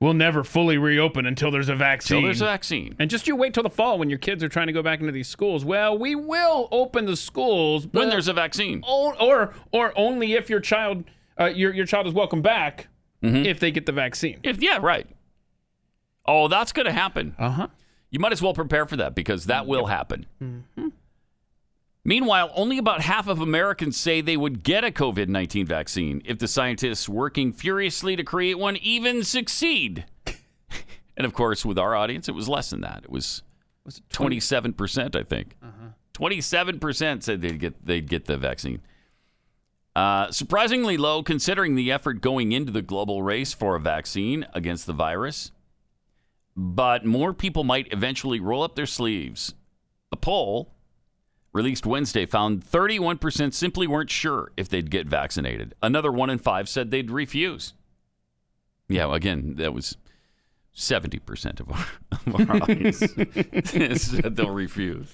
we'll never fully reopen until there's a vaccine. So there's a vaccine. and just you wait till the fall when your kids are trying to go back into these schools. Well, we will open the schools but When there's a vaccine. o- or or only if your child uh, your your child is welcome back Mm-hmm. if they get the vaccine. If yeah, right. Oh, that's going to happen. Uh huh. You might as well prepare for that because that will happen. Meanwhile, only about half of Americans say they would get a COVID 19 vaccine if the scientists working furiously to create one even succeed. and of course, with our audience, it was less than that. It was, Was it 27%, I think. 27% said they'd get, they'd get the vaccine. Uh, surprisingly low considering the effort going into the global race for a vaccine against the virus. But more people might eventually roll up their sleeves. A poll released Wednesday found 31% simply weren't sure if they'd get vaccinated. Another one in five said they'd refuse. Yeah, again, that was 70% of our, of our audience said they'll refuse.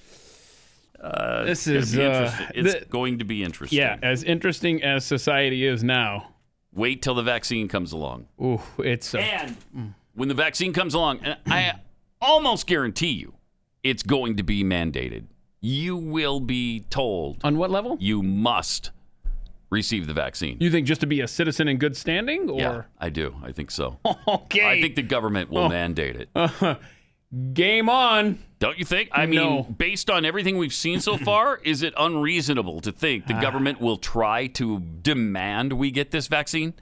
Uh, This is, gonna be uh, interesting. It's the- going to be interesting. Yeah, as interesting as society is now. Wait till the vaccine comes along. Ooh, it's uh, And when the vaccine comes along, and I almost guarantee you it's going to be mandated. You will be told on what level? you must receive the vaccine. You think just to be a citizen in good standing, or yeah, I do. I think so. okay? I think the government will Oh. mandate it. game on. Don't you think? I mean, based on everything we've seen so far, is it unreasonable to think Ah. the government will try to demand we get this vaccine?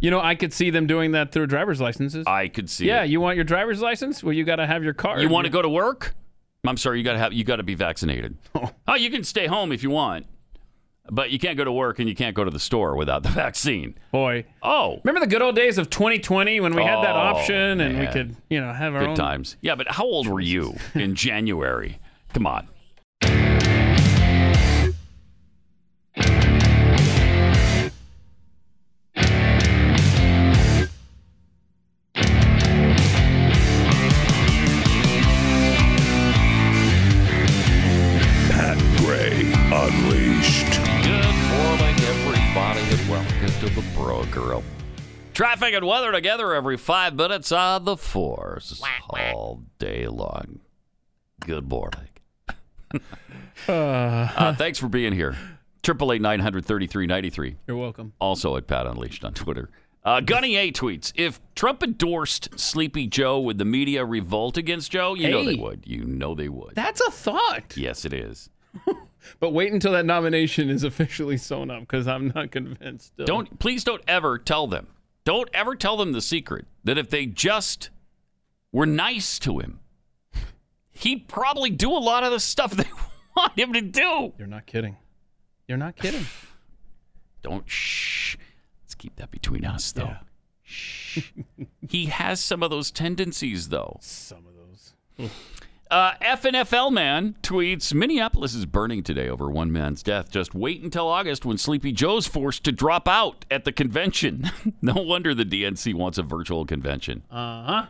You know, I could see them doing that through driver's licenses. I could see yeah, it. you want your driver's license? Well, you got to have your car. You want to go to work? I'm sorry, you got to have you got to be vaccinated. Oh. oh, you can stay home if you want, but you can't go to work and you can't go to the store without the vaccine. Boy, Oh, remember the good old days of 2020 when we had that Oh, option and we man. could, you know, have our good own times. Yeah, but how old were you in January? Come on. Traffic and weather together every five minutes on the force all day long. Good morning. uh, thanks for being here. Triple eight nine hundred thirty three ninety three. You're welcome. Also at Pat Unleashed on Twitter. Uh, Gunny A tweets: If Trump endorsed Sleepy Joe, would the media revolt against Joe? You know they would. You know they would. That's a thought. yes, it is. But wait until that nomination is officially sewn up because I'm not convinced. still. Don't please don't ever tell them. Don't ever tell them the secret that if they just were nice to him, he'd probably do a lot of the stuff they want him to do. You're not kidding. You're not kidding. Don't shh. Let's keep that between us, though. Yeah. Shh. he has some of those tendencies, though. Some of those. Uh, FNFL man tweets Minneapolis is burning today over one man's death. Just wait until August when Sleepy Joe's forced to drop out at the convention. no wonder the DNC wants a virtual convention. Uh huh.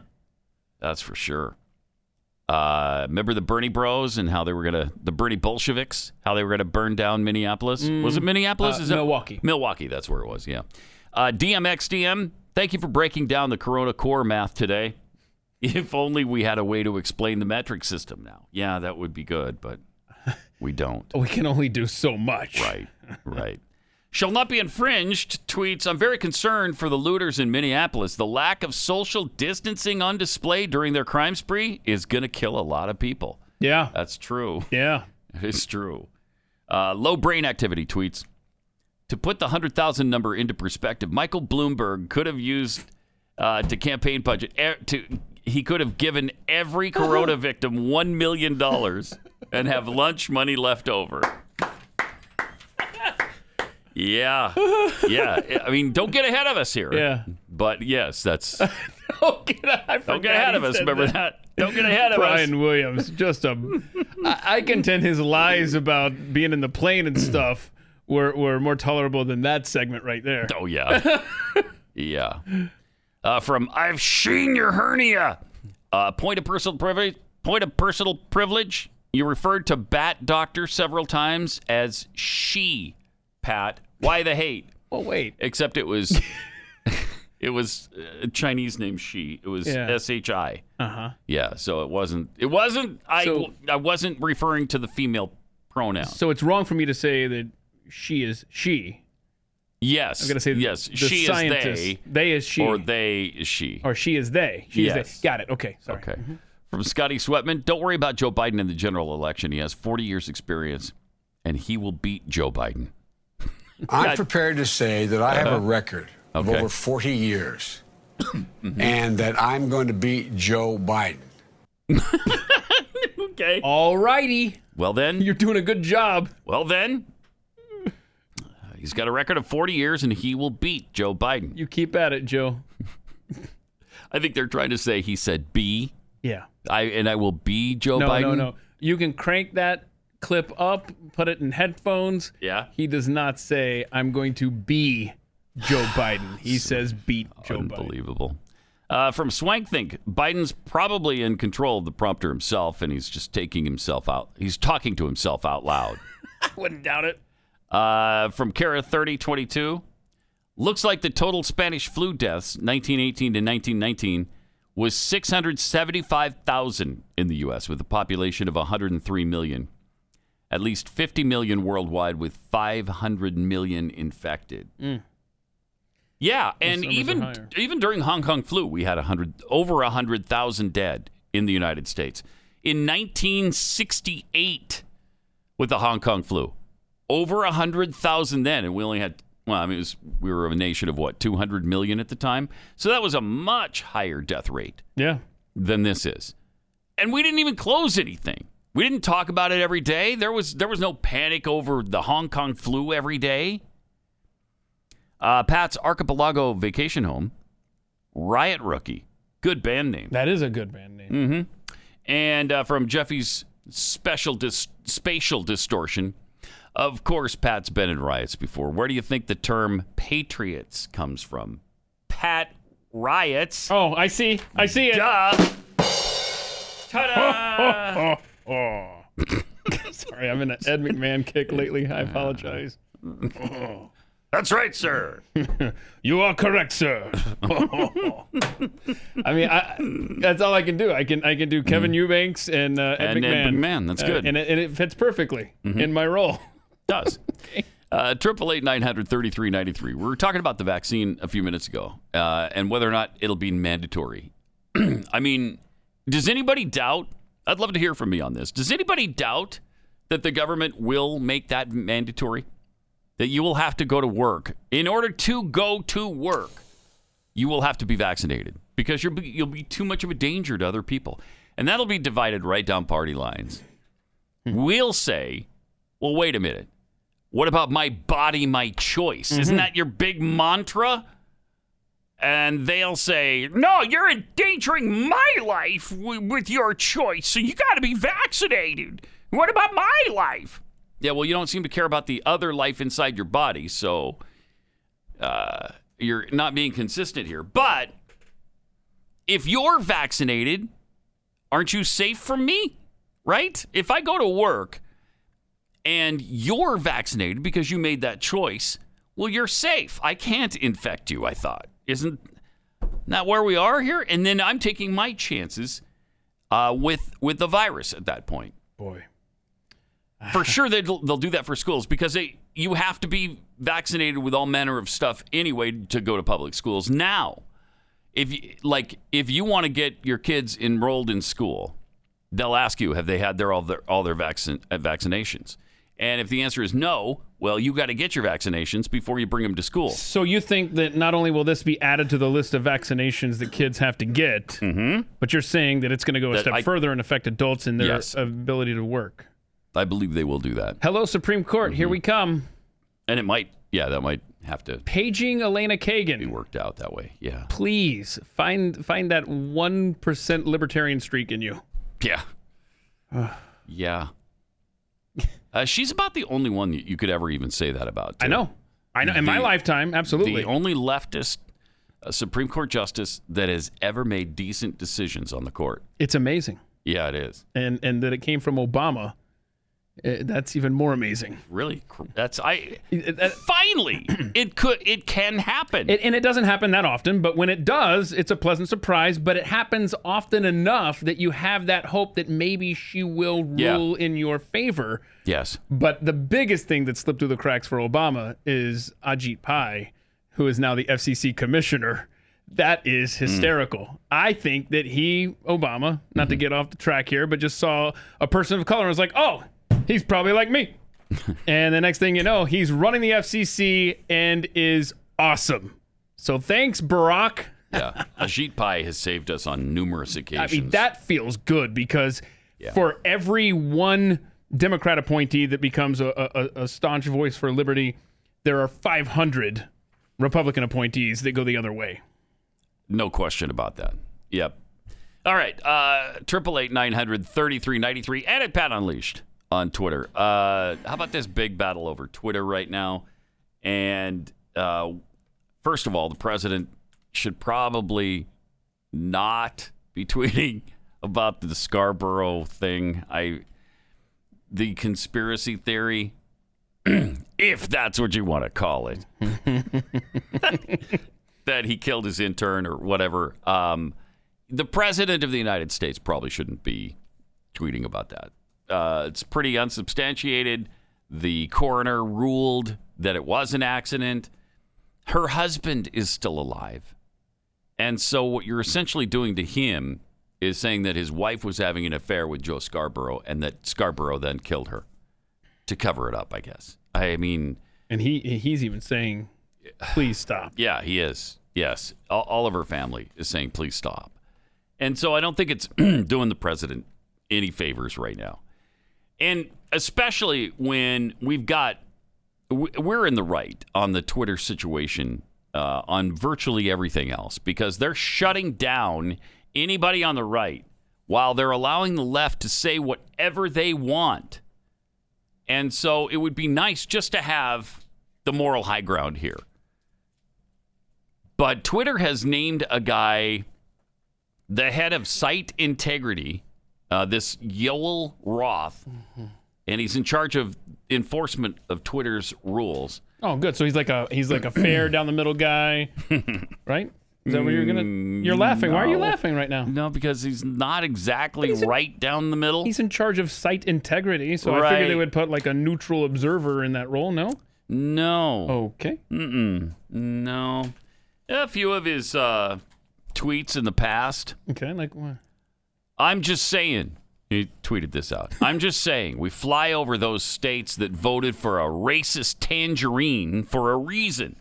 That's for sure. Uh, remember the Bernie Bros and how they were gonna the Bernie Bolsheviks, how they were gonna burn down Minneapolis? was it Minneapolis? uh, Is Milwaukee. Milwaukee. That's where it was. Yeah. Uh, DMXDM. Thank you for breaking down the Corona core math today. If only we had a way to explain the metric system now. Yeah, that would be good, but we don't. We can only do so much. Right, right. Shall not be infringed tweets I'm very concerned for the looters in Minneapolis. The lack of social distancing on display during their crime spree is going to kill a lot of people. Yeah. That's true. Yeah. It's true. Uh, low brain activity tweets. To put the 100,000 number into perspective, Michael Bloomberg could have used uh, to campaign budget e- to he could have given every corona victim 1 million dollars and have lunch money left over. Yeah. Yeah. I mean, don't get ahead of us here. Yeah. But yes, that's Oh, get don't get ahead of us. Remember that. Don't get ahead of us. Brian Williams, just a. I, I contend his lies about being in the plane and stuff were were more tolerable than that segment right there. Oh yeah, yeah. Uh, from I've seen your hernia. Uh, point of personal privilege. Point of personal privilege. You referred to Bat Doctor several times as she, Pat. Why the hate? Well, wait. Except it was, it was a Chinese name she. It was Yeah. S H I. Uh huh. Yeah. So it wasn't. It wasn't. I. So- I wasn't referring to the female pronoun. So it's wrong for me to say that she is she. Yes. I'm gonna say yes. the she scientist. is they. They is she. Or they is she. Or she is they. She is Yes. they. Got it. Okay. Sorry. Okay. From Scotty Sweatman, don't worry about Joe Biden in the general election. He has 40 years experience, and he will beat Joe Biden. I'm prepared to say that I have a Uh-huh. record of Okay. over 40 years and that I'm going to beat Joe Biden. Okay. All righty. Well then, You're doing a good job. well then, he's got a record of 40 years, and he will beat Joe Biden. You keep at it, Joe. I think they're trying to say he said be. Yeah. I and I will be Joe no, Biden. no, no. No. You can crank that clip up, put it in headphones. Yeah. He does not say, I'm going to be Joe Biden. He says, beat Joe Biden. Unbelievable. Uh, from Swank Think, Biden's probably in control of the prompter himself, and he's just taking himself out. He's talking to himself out loud. I wouldn't doubt it. Uh, from Kara 3022, looks like the total Spanish flu deaths 1918 to 1919 was 675,000 in the U.S. with a population of 103 million. At least 50 million worldwide with 500 million infected. Yeah, and even even during Hong Kong flu, we had 100 over 100,000 dead in the United States. In 1968 with the Hong Kong flu, over a 100,000 then and we only had well, I mean it was we were a nation of what, 200 million at the time. So that was a much higher death rate Yeah. than this is. And we didn't even close anything. We didn't talk about it every day. There was there was no panic over the Hong Kong flu every day. Uh, Pat's Archipelago Vacation Home, Riot Rookie, good band name. That is a good band name. Mm-hmm. And uh, from Jeffy's special dis- spatial distortion, of course, Pat's been in riots before. Where do you think the term patriots comes from? Pat riots. Oh, I see. I see it. Duh. Ta-da! Sorry, I'm in an Ed McMahon kick lately. I apologize. That's right, sir. You are correct, sir. I mean, I, that's all I can do. I can I can do Kevin Eubanks and uh, Ed And McMahon. Ed McMahon, that's Uh, good. and, it, and it fits perfectly in my role. Does. Uh, Triple eight nine hundred thirty three ninety three. We were talking about the vaccine a few minutes ago, uh, and whether or not it'll be mandatory. I mean, does anybody doubt? I'd love to hear from me on this. Does anybody doubt that the government will make that mandatory? That you will have to go to work in order to go to work. You will have to be vaccinated because you'll be, you'll be too much of a danger to other people, and that'll be divided right down party lines. We'll say, well, wait a minute. What about my body, my choice? Isn't that your big mantra? And they'll say, no, you're endangering my life w- with your choice, so you got to be vaccinated. What about my life? Yeah, well, you don't seem to care about the other life inside your body, so uh, you're not being consistent here. But if you're vaccinated, aren't you safe from me? Right? If I go to work and you're vaccinated because you made that choice, well, you're safe. I can't infect you, I thought. Isn't that where we are here? And then I'm taking my chances uh, with with the virus at that point. Boy. For sure, they'll, they'll do that for schools because they you have to be vaccinated with all manner of stuff anyway to go to public schools. Now, if you, like if you want to get your kids enrolled in school, they'll ask you have they had their all their all their vaccine uh, vaccinations, and if the answer is no, well, you got to get your vaccinations before you bring them to school. So you think that not only will this be added to the list of vaccinations that kids have to get, mm-hmm. but you're saying that it's going to go a That step I- further and affect adults in their Yes. ability to work. I believe they will do that, Hello, Supreme Court. Here we mm-hmm. come. and it might yeah that might have to Paging Elena Kagan be worked out that way. Yeah, Please find find that one percent libertarian streak in you. yeah, yeah. Uh, she's about the only one you could ever even say that about. I know. I know. In my lifetime, absolutely. The only leftist uh, Supreme Court justice that has ever made decent decisions on the court. it's amazing. Yeah, it is. And and that it came from Obama. Eh, that's even more amazing. Really, that's I. It- that- Finally, it could, it can happen. It, and it doesn't happen that often, but when it does, it's a pleasant surprise. But it happens often enough that you have that hope that maybe she will Yeah. rule in your favor. yes. But the biggest thing that slipped through the cracks for Obama is Ajit Pai, who is now the FCC commissioner. That is hysterical. I think that he, Obama, not to get off the track here, but just saw a person of color and was like, oh, he's probably like me. and the next thing you know, he's running the FCC and is awesome. So thanks, Barack. Yeah. Ajit Pai has saved us on numerous occasions. I mean, that feels good because Yeah. for every one Democrat appointee that becomes a, a, a staunch voice for liberty, there are 500 Republican appointees that go the other way. No question about that. Yep. All right. uh, Triple eight nine hundred thirty three ninety three and at Pat Unleashed on Twitter. Uh, how about this big battle over Twitter right now? And uh, first of all, the president should probably not be tweeting about the Scarborough thing. I the conspiracy theory, if that's what you want to call it that he killed his intern or whatever. Um, the president of the United States probably shouldn't be tweeting about that. Uh, it's pretty unsubstantiated. The coroner ruled that it was an accident. Her husband is still alive. And so, what you're essentially doing to him is saying that his wife was having an affair with Joe Scarborough and that Scarborough then killed her to cover it up, I guess. I mean, And he he's even saying, please stop. yeah, he is. Yes. All, all of her family is saying, please stop. And so I don't think it's doing the president any favors right now. And especially when we've got, we- we're in the right on the Twitter situation uh, on virtually everything else because they're shutting down anybody on the right while they're allowing the left to say whatever they want. And so it would be nice just to have the moral high ground here. But Twitter has named a guy the head of site integrity, uh, this Yoel Roth, and he's in charge of enforcement of Twitter's rules. Oh, good. So he's like a he's like a fair down the middle guy, right? Is that what you're gonna? You're laughing. Why are you laughing right now? No, because he's not exactly He's in- right down the middle. He's in charge of site integrity, so I figured they would put like a neutral observer in that role. No. No. Okay. Mm-mm. No. A few of his uh, tweets in the past. Okay. Like what? I'm just saying. He tweeted this out. I'm just saying we fly over those states that voted for a racist tangerine for a reason.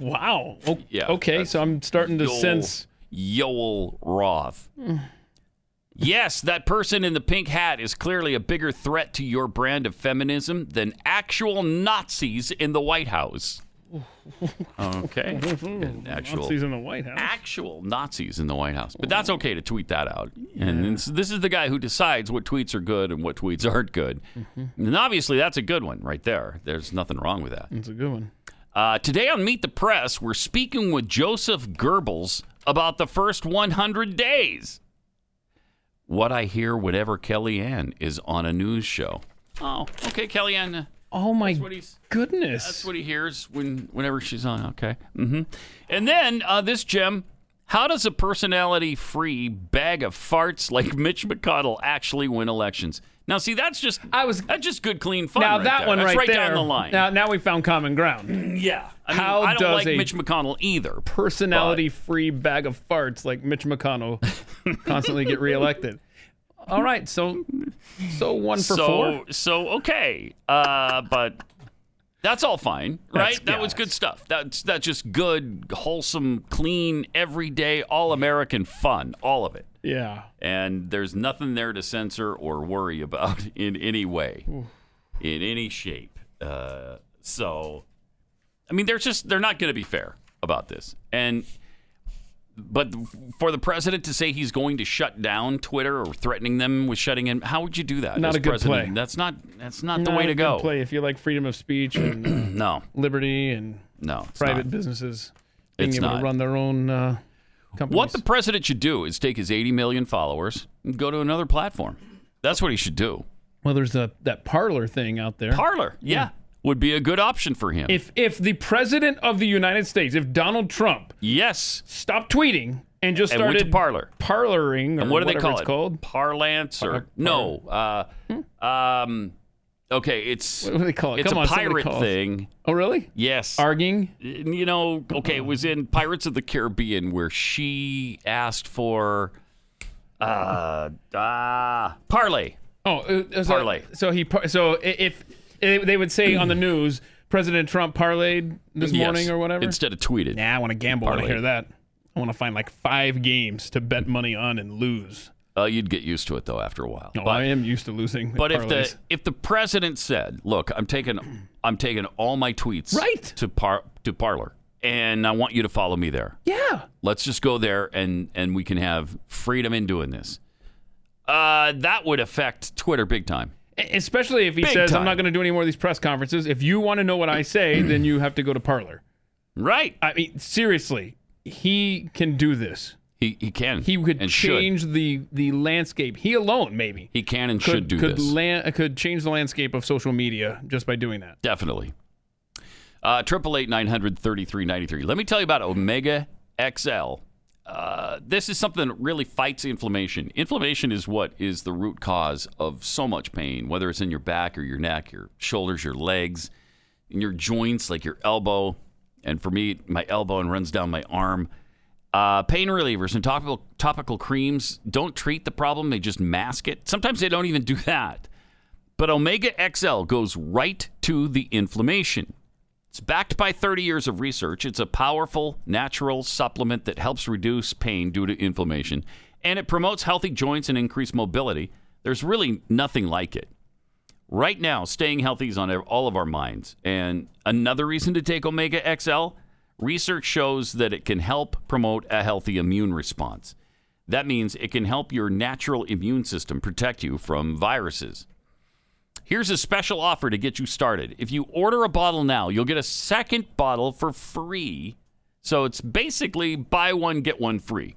Wow. O- Yeah, Okay. So I'm starting to Yoel- sense. Yoel Roth. yes, that person in the pink hat is clearly a bigger threat to your brand of feminism than actual Nazis in the White House. Okay. And actual Nazis in the White House. actual Nazis in the White House. But that's okay to tweet that out. And this, this is the guy who decides what tweets are good and what tweets aren't good. And obviously, that's a good one right there. There's nothing wrong with that. That's a good one. Uh, today on Meet the Press, we're speaking with Joseph Goebbels about the first 100 days. What I hear whenever Kellyanne is on a news show. Oh, okay, Kellyanne. Oh my what he's- goodness. That's what he hears when whenever she's on. Okay. mm-hmm. And then uh, this gem. How does a personality-free bag of farts like Mitch McConnell actually win elections? Now, see, that's just I was that's just good, clean fun. now right that there. one That's right, there. down the line. Now, now we found common ground. yeah. I mean, How I don't does like a Mitch McConnell either. Personality-free bag of farts like Mitch McConnell constantly get reelected. All right. So, so one for so four. so okay, uh, but that's all fine, right? That's- that was good stuff. That's that's just good, wholesome, clean, everyday, all American fun, all of it. Yeah. And there's nothing there to censor or worry about in any way, in any shape. Uh, so, I mean, they're just they're not going to be fair about this, and but for the president to say he's going to shut down Twitter or threatening them with shutting in, how would you do that? Not as a good president? play. That's not that's not the way a to go. Play if you like freedom of speech and No, liberty and no, private not. businesses being It's able not. to run their own uh, companies. What the president should do is take his 80 million followers and go to another platform. That's what he should do. well, there's a, that Parler thing out there. Parler, yeah, would be a good option for him. if if the president of the United States, if Donald Trump yes, stopped tweeting and just and started to Parler. parloring, or And what do they call it? called? Parlance or Par- no? Uh, um, okay, it's What do they call it? It's Come a on, pirate thing. Oh, really? Yes. Arguing? you know, okay, it was in Pirates of the Caribbean where she asked for uh, uh parlay. Oh, uh, uh, so, Parlay. So he so if, if they would say on the news, President Trump parlayed this Yes, morning or whatever. Instead of tweeted. Nah, I want to gamble I Parlayed. hear that. I want to find like five games to bet money on and lose. Uh, you'd get used to it though after a while. No, But- I am used to losing. But if the if the president said, "Look, I'm taking I'm taking all my tweets Right. to par to Parler, and I want you to follow me there. yeah, Let's just go there, and and we can have freedom in doing this." Uh, that would affect Twitter big time. Especially if he Big says, "I'm not going to do any more of these press conferences." If you want to know what I say, then you have to go to Parler. Right? I mean, seriously, he can do this. He he can. He could and should. change the the landscape. He alone, maybe. He can and could, should do could this. lan- could change the landscape of social media just by doing that. Definitely. Uh, Triple eight nine hundred thirty three ninety three. Let me tell you about Omega XL. Uh, this is something that really fights inflammation. Inflammation is what is the root cause of so much pain, whether it's in your back or your neck, your shoulders, your legs, in your joints, like your elbow, and for me, my elbow and runs down my arm. Uh, pain relievers and topical topical creams don't treat the problem; they just mask it. Sometimes they don't even do that. But Omega XL goes right to the inflammation. It's backed by 30 years of research. It's a powerful natural supplement that helps reduce pain due to inflammation, and it promotes healthy joints and increased mobility. There's really nothing like it. Right now, staying healthy is on all of our minds. And another reason to take Omega XL research shows that it can help promote a healthy immune response. That means it can help your natural immune system protect you from viruses. Here's a special offer to get you started. If you order a bottle now, you'll get a second bottle for free. So it's basically buy one, get one free.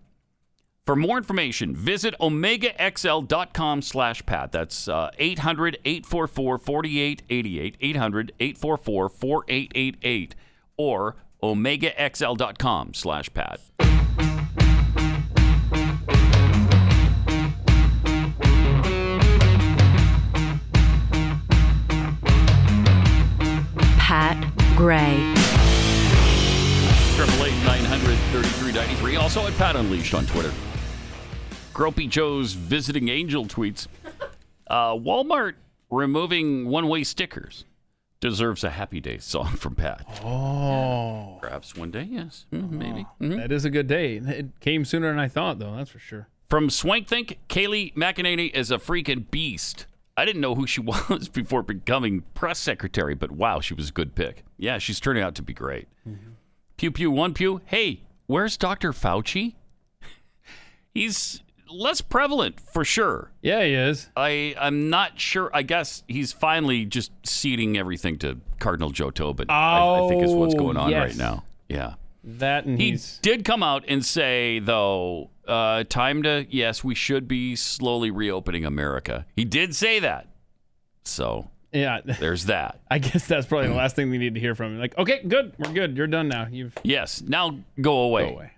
For more information, visit omegaxl.com slash Pat. That's uh, 800 844 4888, 800 844 4888, or omegaxl.com slash Pat. Pat Gray. Triple eight nine hundred thirty three ninety three. Also at Pat Unleashed on Twitter. Gropey Joe's visiting angel tweets. Uh, Walmart removing one way stickers deserves a Happy Day song from Pat. Oh, Perhaps one day, yes, Mm, maybe. Mhm. that is a good day. It came sooner than I thought, though. That's for sure. From Swank Think, Kayleigh McEnany is a freaking beast. I didn't know who she was before becoming press secretary, but wow, she was a good pick. Yeah, she's turning out to be great. Mm-hmm. Pew Pew One Pew. Hey, where's Dr. Fauci? He's less prevalent for sure. Yeah, he is. I I'm not sure. I guess he's finally just ceding everything to Cardinal Joe Tobin. I, I think is what's Oh, going on yes. right now. Yeah. That and He he's did come out and say, though, uh, time to, yes, we should be slowly reopening America. He did say that. So yeah. there's that. I guess that's probably the last thing we need to hear from him. Like, okay, good, we're good, you're done now. You've Yes, now go away. go away.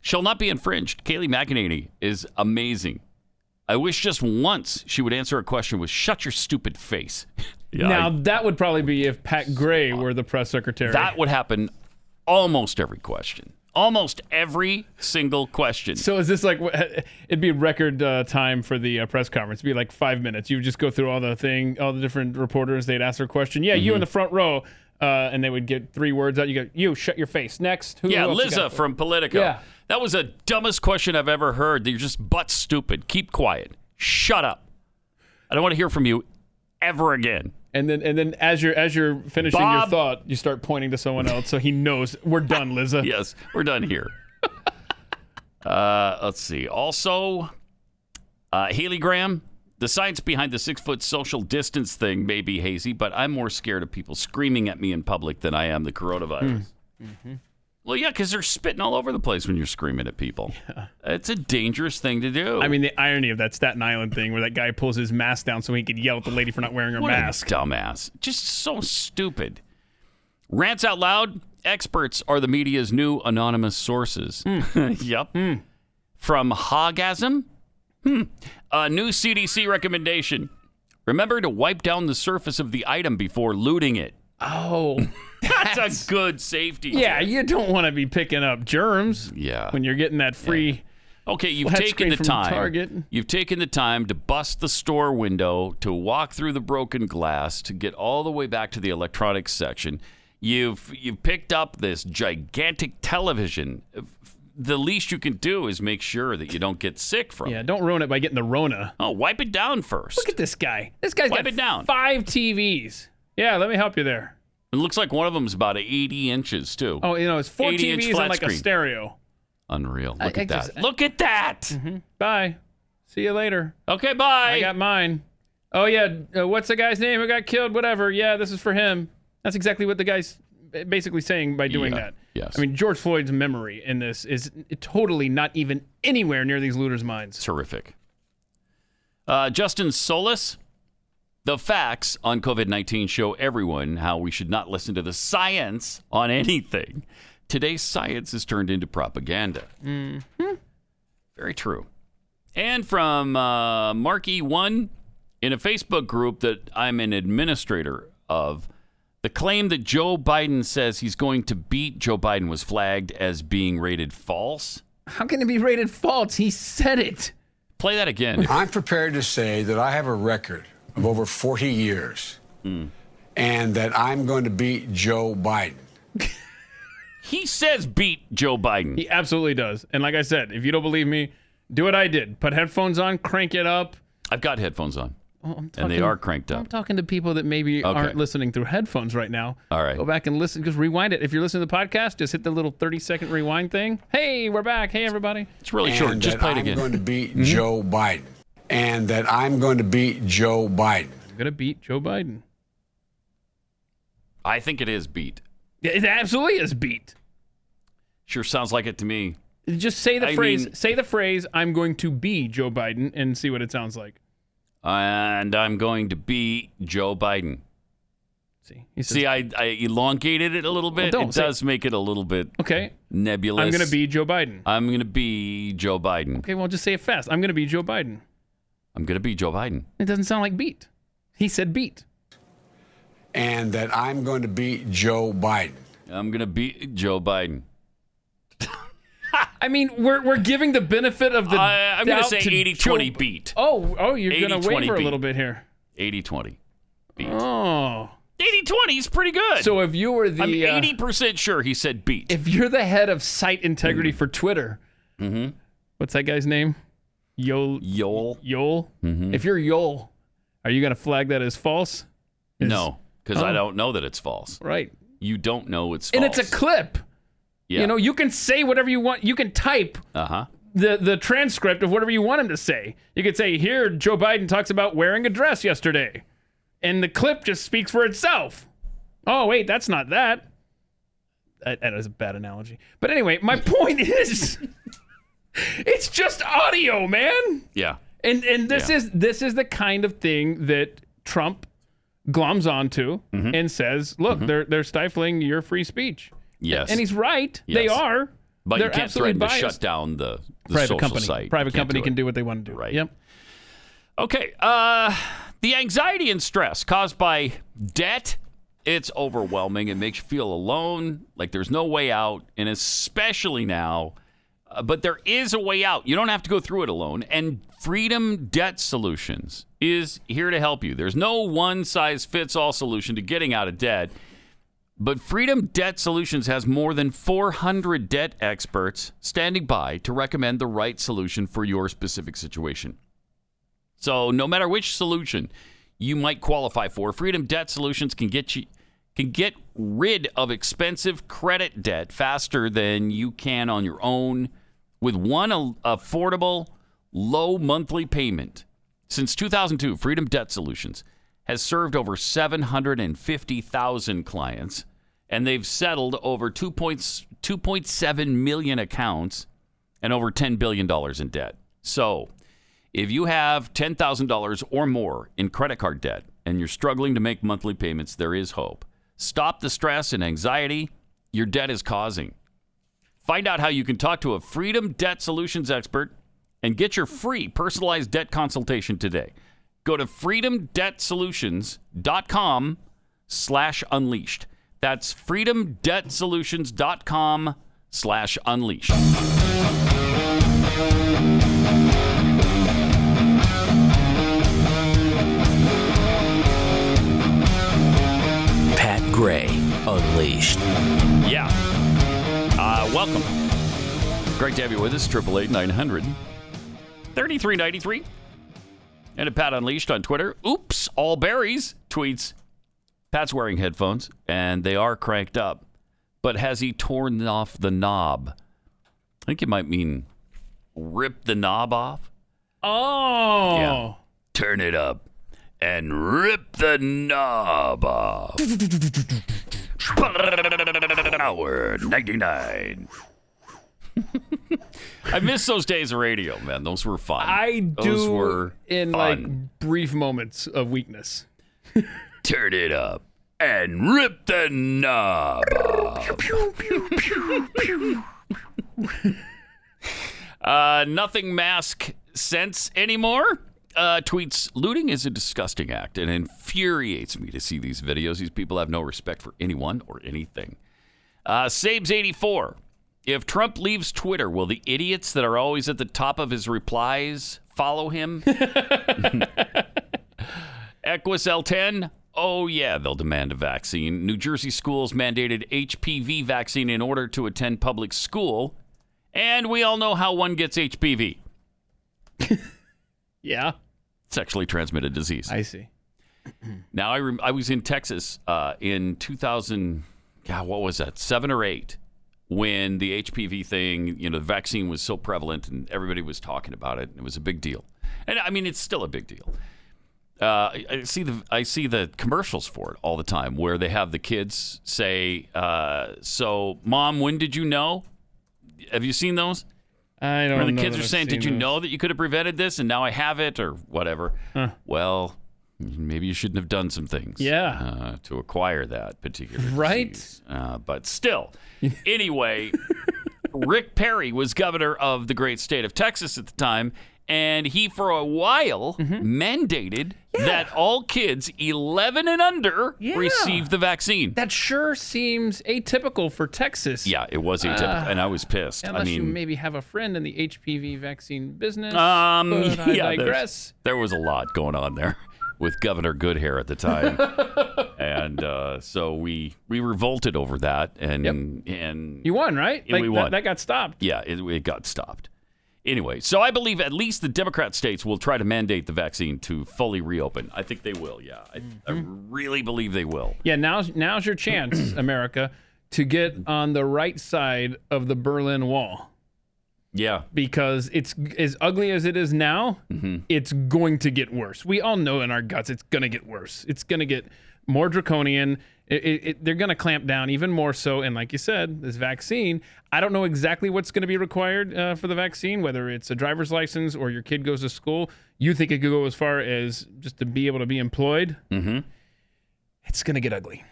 Shall not be infringed. Kayleigh McEnany is amazing. I wish just once she would answer a question with "Shut your stupid face." yeah, now I- that would probably be if Pat Gray were the press secretary. that would happen almost every question. Almost every single question. So is this like it'd be record uh, time for the uh, press conference? It'd be like five minutes. You would just go through all the thing, all the different reporters. They'd ask their question. Yeah, Mm-hmm. you in the front row, uh, and they would get three words out. You go, you shut your face. Next, who Yeah, Liza from Politico. Yeah. That was the dumbest question I've ever heard. You're just butt stupid. Keep quiet. Shut up. I don't want to hear from you ever again. And then and then as you're as you're finishing your thought, you start pointing to someone else, so he knows we're done, Liza. Yes, we're done here. Uh, let's see. Also, uh, Haley Graham, the science behind the six foot social distance thing may be hazy, but I'm more scared of people screaming at me in public than I am the coronavirus. Well, yeah, because they're spitting all over the place when you're screaming at people. Yeah. It's a dangerous thing to do. I mean, the irony of that Staten Island thing where that guy pulls his mask down so he could yell at the lady for not wearing her What mask. a dumbass. Just so stupid. Rants out loud. Experts are the media's new anonymous sources. yep. From Hogasm. Hmm. A new CDC recommendation. Remember to wipe down the surface of the item before looting it. Oh, That's, a good safety. yeah, tip. you don't want to be picking up germs Yeah. when you're getting that free. Okay, you've flat taken the time. Target. You've taken the time to bust the store window, to walk through the broken glass, to get all the way back to the electronics section. You've you've picked up this gigantic television. The least you can do is make sure that you don't get sick from it. Yeah, it. don't ruin it by getting the Rona. Oh, wipe it down first. Look at this guy. This guy's Wipe got it down. five TVs. Yeah, let me help you there. It looks like one of them's about 80 inches too. Oh, you know, it's four 80 inch TVs flat and like a screen. stereo. Unreal. I- Look I at just- that. Look at that. Bye. See you later. Okay, bye. I got mine. Oh yeah, uh, what's the guy's name who got killed? Whatever. Yeah, this is for him. That's exactly what the guy's basically saying by doing Yeah, that. yes. I mean, George Floyd's memory in this is totally not even anywhere near these looters' minds. Terrific. Uh, Justin Solis. The facts on COVID 19 show everyone how we should not listen to the science on anything. Today's science is turned into propaganda. Mm-hmm. Very true. And from uh, Marky1 in a Facebook group that I'm an administrator of, the claim that Joe Biden says he's going to beat Joe Biden was flagged as being rated false. How can it be rated false? He said it. Play that again. I'm prepared to say that I have a record of over 40 years and that I'm going to beat Joe Biden. He says beat Joe Biden. He absolutely does. And like I said, if you don't believe me, do what I did. Put headphones on, crank it up. I've got headphones on, Oh, I'm and they are cranked up. I'm talking to people that maybe Okay. aren't listening through headphones right now. All right. Go back and listen. Just rewind it. If you're listening to the podcast, just hit the little 30 second rewind thing. Hey, we're back. Hey, everybody. It's really and short. Just play it again. I'm going to beat mm-hmm. Joe Biden. And that I'm going to beat Joe Biden. I'm going to beat Joe Biden. I think it is beat. It absolutely is beat. Sure sounds like it to me. Just say the I phrase. mean- say the phrase. I'm going to be Joe Biden and see what it sounds like. And I'm going to be Joe Biden. See, says, See, I, I elongated it a little bit. don't it say- does make it a little bit okay, nebulous. I'm going to be Joe Biden. I'm going to be Joe Biden. Okay, well, just say it fast. I'm going to be Joe Biden. I'm going to beat Joe Biden. It doesn't sound like beat. He said beat. And that I'm going to beat Joe Biden. I'm going to beat Joe Biden. I mean, we're, we're giving the benefit of the. I- I'm gonna say to 80-20 Joe- beat. Oh, oh, you're going to 80-20 waver a little bit here. 80 20. Beat. Oh, 80 20 is pretty good. so if you were the, I'm uh, 80% sure he said beat. if you're the head of site integrity for Twitter, mm-hmm. what's that guy's name? Yoel Yoel. Yoel. Mhm. If you're Yoel, are you going to flag that as false? Is- No, because I Oh. don't know that it's false. Right. You don't know it's false. And it's a clip. Yeah. You know, you can say whatever you want. You can type Uh huh. the the transcript of whatever you want him to say. You could say, "Here, Joe Biden talks about wearing a dress yesterday," and the clip just speaks for itself. Oh wait, that's not that. That, that is a bad analogy. But anyway, my point is, it's just audio, man. Yeah. And and this Yeah. is this is the kind of thing that Trump gloms onto Mm-hmm. and says, "Look, they're they're stifling your free speech." Yes. And he's right. They are. but they're you can't threaten to shut down the, the private company. site. Private company do can do what they want to do. Right. Yep. Okay. Uh, the anxiety and stress caused by debt, it's overwhelming. It makes you feel alone, like there's no way out, and especially now. Uh, but there is a way out. You don't have to go through it alone. And Freedom Debt Solutions is here to help you. There's no one size fits all solution to getting out of debt. But Freedom Debt Solutions has more than 400 debt experts standing by to recommend the right solution for your specific situation. So no matter which solution you might qualify for, Freedom Debt Solutions can get you can get rid of expensive credit debt faster than you can on your own with one affordable, low monthly payment. Since 2002, Freedom Debt Solutions has served over 750,000 clients, and they've settled over 2 points- 2.7 million accounts and over $10 billion in debt. So, if you have $10,000 or more in credit card debt and you're struggling to make monthly payments, there is hope. Stop the stress and anxiety your debt is causing. Find out how you can talk to a Freedom Debt Solutions expert and get your free personalized debt consultation today. Go to freedomdebtsolutions.com slash unleashed. That's freedomdebtsolutions.com slash unleashed. Pat Gray Unleashed. Yeah. Welcome. Great to have you with us. Triple eight nine hundred thirty three ninety three. And at Pat Unleashed on Twitter. Oops, all berries tweets. Pat's wearing headphones and they are cranked up. But has he torn off the knob? I think it might mean rip the knob off. Oh. Yeah. Turn it up and rip the knob off. Power 99. I miss those days of radio, man. Those were fun. I Those do were in fun. like brief moments of weakness. Turn it up and rip the knob off. uh, nothing mask sense anymore. Uh, tweets looting is a disgusting act and infuriates me to see these videos. These people have no respect for anyone or anything. Uh, Sabes84. If Trump leaves Twitter, will the idiots that are always at the top of his replies follow him? Equus L10. Oh, yeah, they'll demand a vaccine. New Jersey schools mandated HPV vaccine in order to attend public school. And we all know how one gets HPV Yeah. Sexually transmitted disease. I see. Now, I, rem- I was in Texas uh, in 2000, God, what was that, seven or eight, when the HPV thing, you know, the vaccine was so prevalent and everybody was talking about it. And it was a big deal. And I mean, it's still a big deal. Uh, I, I see the I see the commercials for it all the time, where they have the kids say, uh, "So, mom, when did you know?" Have you seen those? I don't Where the know kids are I've saying, "Did you seen those." know that you could have prevented this, and now I have it, or whatever?" Huh. Well, maybe you shouldn't have done some things, Yeah. uh, to acquire that particular Right? disease. Uh, but still, anyway, Rick Perry was governor of the great state of Texas at the time, and he, for a while, Mm-hmm. mandated that all kids 11 and under Yeah. receive the vaccine. That sure seems atypical for Texas. Yeah, it was atypical, Uh, and I was pissed. Unless I mean, you maybe have a friend in the HPV vaccine business. Um, but I yeah, digress. There was a lot going on there with Governor Goodhair at the time, and uh, so we we revolted over that, and and You won, right? Like, we that- won. That, got stopped. yeah, it, it got stopped. Anyway, so I believe at least the Democrat states will try to mandate the vaccine to fully reopen. I think they will. Yeah, I, I Mm-hmm. really believe they will. Yeah, now's now's your chance, America, to get on the right side of the Berlin Wall Yeah, because it's as ugly as it is now. Mm-hmm. It's going to get worse. We all know in our guts it's going to get worse. It's going to get more draconian. It, it, they're going to clamp down even more so. And like you said, this vaccine, I don't know exactly what's going to be required uh, for the vaccine, whether it's a driver's license or your kid goes to school. You think it could go as far as just to be able to be employed? Mm-hmm. It's going to get ugly.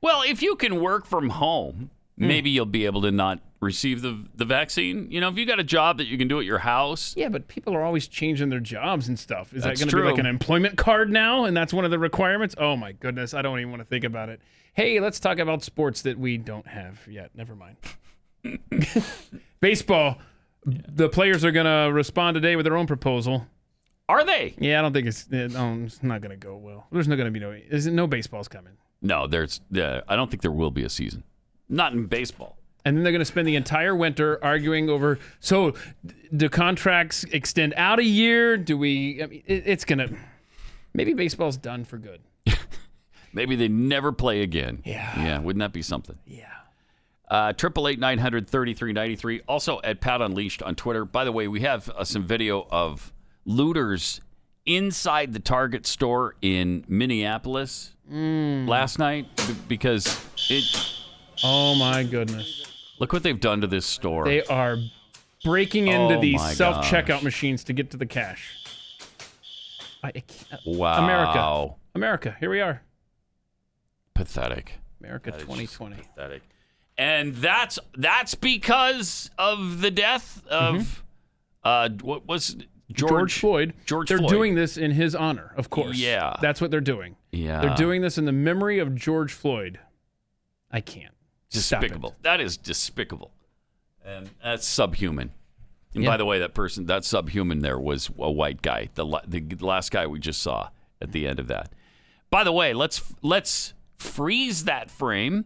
Well, if you can work from home. Maybe you'll be able to not receive the the vaccine. You know, if you got a job that you can do at your house, Yeah, but people are always changing their jobs and stuff. Is That's that going to be like an employment card now? And that's one of the requirements? Oh my goodness, I don't even want to think about it. Hey, let's talk about sports that we don't have yet. Never mind. Baseball. The players are going to respond today with their own proposal. are they? Yeah, I don't think it's it, um, it's not going to go well. There's not going to be no is no baseball's coming. No, there's. Uh, I don't think there will be a season. Not in baseball. And then they're going to spend the entire winter arguing over. So, do contracts extend out a year? Do we? I mean, it, it's going to. Maybe baseball's done for good. Maybe they never play again. Yeah. Yeah. Wouldn't that be something? Yeah. Uh, Triple eight nine hundred thirty three ninety three. Also at Pat Unleashed on Twitter. By the way, we have uh, some video of looters inside the Target store in Minneapolis last night b- because it. Oh my goodness! Look what they've done to this store. They are breaking into Oh these self checkout machines to get to the cash. I, I can't- wow. America, America, here we are. Pathetic. America That is just 2020. Pathetic. And that's that's because of the death of uh what was George, George, Floyd. George They're Floyd. doing this in his honor, of course. Yeah. That's what they're doing. Yeah. They're doing this in the memory of George Floyd. I can't. Despicable. That is despicable. And that's subhuman. And Yeah. by the way, that person, that subhuman there was a white guy, the the last guy we just saw at the end of that. By the way, let's let's freeze that frame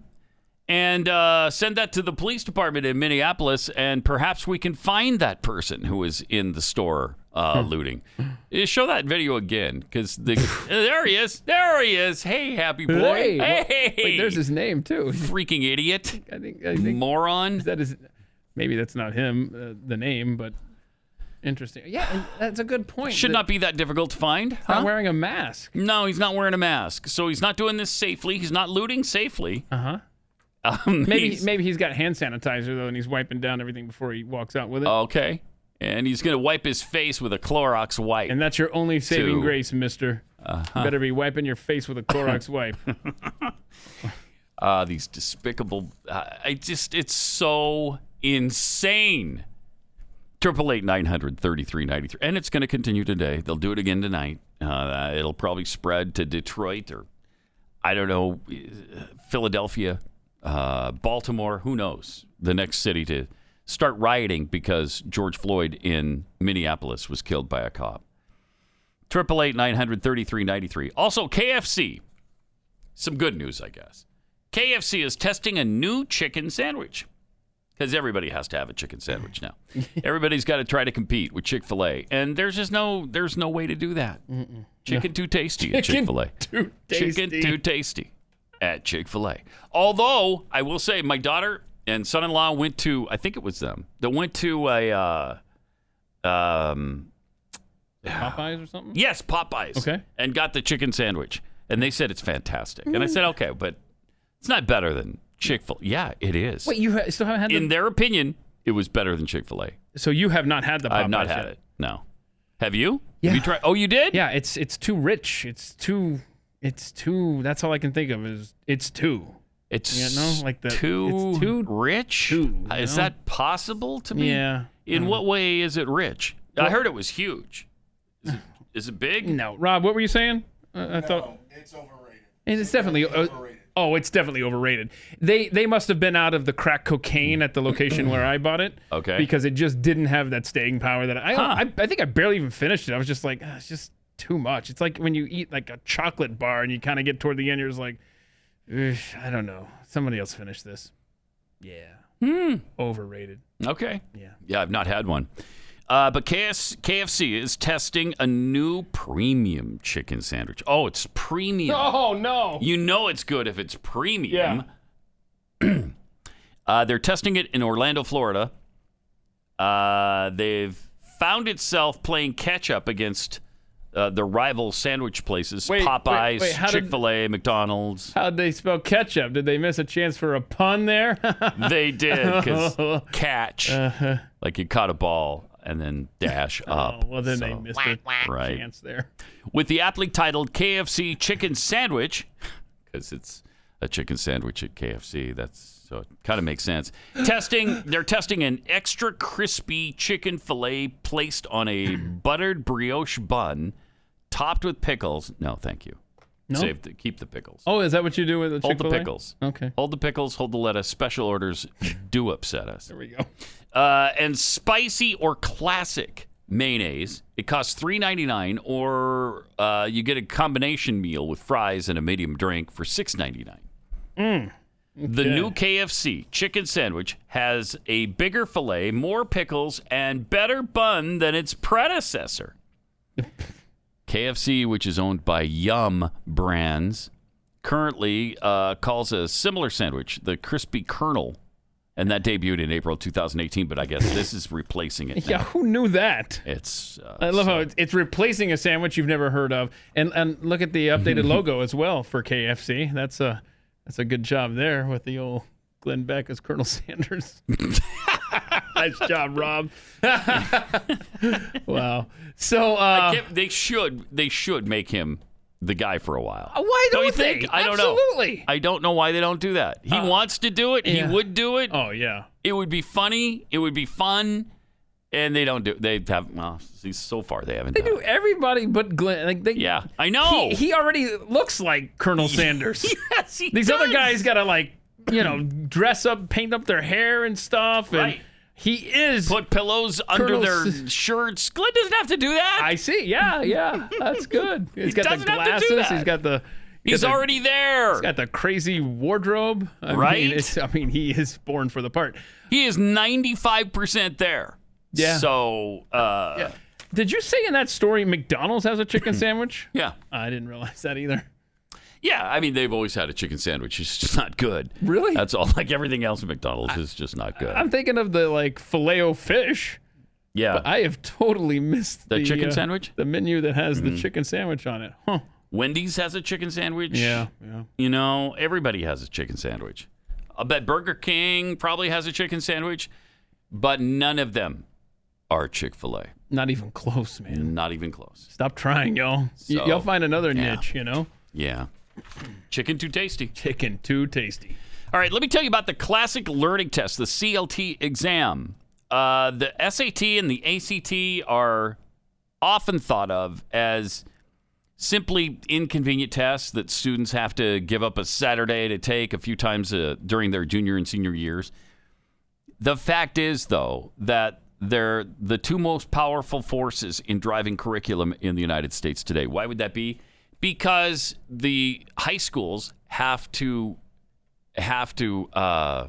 and uh, send that to the police department in Minneapolis, and perhaps we can find that person who was in the store uh, looting. Uh, Show that video again, because the there he is, there he is. Hey, happy boy. Hey, well, hey, wait, there's his name too. freaking idiot, I think. I think moron. is that is maybe that's not him, uh, the name, but interesting. Yeah, that's a good point. Should that not be that difficult to find. he's not wearing a mask. No, he's not wearing a mask, so he's not doing this safely. He's not looting safely. Uh huh. Um, Maybe he's- maybe he's got hand sanitizer though, and he's wiping down everything before he walks out with it. okay, and he's gonna wipe his face with a Clorox wipe. And that's your only saving Two. grace, Mister. Uh-huh. You better be wiping your face with a Clorox wipe. uh, these despicable. Uh, I just, it's so insane. Triple eight nine hundred thirty three ninety three, and it's going to continue today. They'll do it again tonight. Uh, it'll probably spread to Detroit or I don't know, uh, Philadelphia, uh, Baltimore. Who knows? The next city to start rioting because George Floyd in Minneapolis was killed by a cop. Triple eight nine hundred thirty three ninety three. Also, KFC. Some good news, I guess. KFC is testing a new chicken sandwich because everybody has to have a chicken sandwich now. Everybody's got to try to compete with Chick Fil A, and there's just no there's no way to do that. Chicken too tasty at Chick Chicken Fil A. too Chicken too tasty at Chick Fil A. Although I will say, my daughter and son-in-law went to I think it was them that went to a uh, um Popeyes or something. Yes, Popeyes. Okay. And got the chicken sandwich. And they said it's fantastic. And I said, okay, but it's not better than Chick fil. Yeah, it is. Wait, you ha- still haven't had In their opinion, it was better than Chick fil A. So you have not had the Popeyes I've not had yet. it. No. Have you? Yeah. Have you tried? Oh, you did? Yeah, it's it's too rich. It's too. It's too. That's all I can think of is it's too. It's You know, like the- too, it's too rich. too, Uh, is you know? that possible to me? Yeah. In Mm. what way is it rich? I heard it was huge. Is it, is it big? No, Rob, what were you saying? Uh, I thought It's overrated. it's definitely. Uh, oh, it's definitely overrated. They they must have been out of the crack cocaine at the location where I bought it. Okay. Because it just didn't have that staying power that I. Huh. I, I think I barely even finished it. I was just like, "Ah, it's just too much. It's like when you eat like a chocolate bar and you kind of get toward the end, you're just like, "Ugh, I don't know. Somebody else finish this. Yeah. Hmm. Overrated. Okay. Yeah. Yeah, I've not had one. Uh, but KS, KFC is testing a new premium chicken sandwich. Oh, it's premium. Oh no. You know it's good if it's premium. uh, they're testing it in Orlando, Florida. Uh, they've found itself playing catch up against uh, the rival sandwich places Wait, Popeyes, wait, how did- Chick fil A, McDonald's. How'd they spell ketchup? Did they miss a chance for a pun there? They did because catch, Uh-huh. like you caught a ball and then dash up. Oh, well, then they So- missed a Right. chance there. with the aptly titled KFC Chicken Sandwich, because it's a chicken sandwich at KFC. That's so it kind of makes sense. Testing, they're testing an extra crispy chicken fillet placed on a buttered brioche bun, topped with pickles. No, thank you. No? Save the, keep the pickles. Oh, is that what you do with the Hold the Chick-fil-A? pickles. Okay. Hold the pickles. Hold the lettuce. Special orders do upset us. There we go. Uh, and spicy or classic mayonnaise. It costs three ninety nine, or uh, you get a combination meal with fries and a medium drink for six ninety nine. Mm. The new KFC chicken sandwich has a bigger fillet, more pickles, and better bun than its predecessor. KFC, which is owned by Yum Brands, currently uh, calls a similar sandwich the Crispy Colonel and that debuted in April 2018. But I guess this is replacing it. Yeah, now. who knew that? It's. Uh, I love how it's, it's replacing a sandwich you've never heard of, and and look at the updated logo as well for KFC. That's a that's a good job there with the old Glenn Beck as Colonel Sanders. Nice job, Rob. wow. So uh, I can't- they should they should make him the guy for a while. Uh, why don't don't you think? they? I don't Absolutely. know. I don't know why they don't do that. He wants to do it. yeah. He would do it. oh yeah. It would be funny. It would be fun. And they don't do. They have. Well, see, so far they haven't. They done do everybody but Glenn. Like they, Yeah, I know. He, he already looks like Colonel Sanders. yes, he does. These other guys got to like, you know, dress up, paint up their hair and stuff, and Right. He is. put pillows under Colonel their S- shirts. Glenn doesn't have to do that. I see. Yeah, yeah, that's good. He's got the doesn't have to glasses. do that. He's got the. He's got the- already there. He's got the crazy wardrobe. I Right? Mean, it's, I mean, he is born for the part. he is ninety five percent there. Yeah. So. Uh, Yeah. Did you say in that story McDonald's has a chicken sandwich? yeah. I didn't realize that either. Yeah, I mean they've always had a chicken sandwich. It's just not good. Really? That's all. Like everything else at McDonald's is just not good. I'm thinking of the like filet o fish. yeah. But I have totally missed The the, chicken uh, sandwich? the menu that has the chicken sandwich on it. Huh? Wendy's has a chicken sandwich. Yeah, yeah. You know, everybody has a chicken sandwich. I bet Burger King probably has a chicken sandwich, but none of them are Chick Fil A. Not even close, man. Not even close. Stop trying, y'all. Y- y'all find another yeah. niche, you know. Yeah. Chicken too tasty. Chicken too tasty. All right, let me tell you about the classic learning test, the CLT exam. Uh, the SAT and the ACT are often thought of as simply inconvenient tests that students have to give up a Saturday to take a few times uh, during their junior and senior years. The fact is, though, that they're the two most powerful forces in driving curriculum in the United States today. Why would that be? Because the high schools have to have to uh,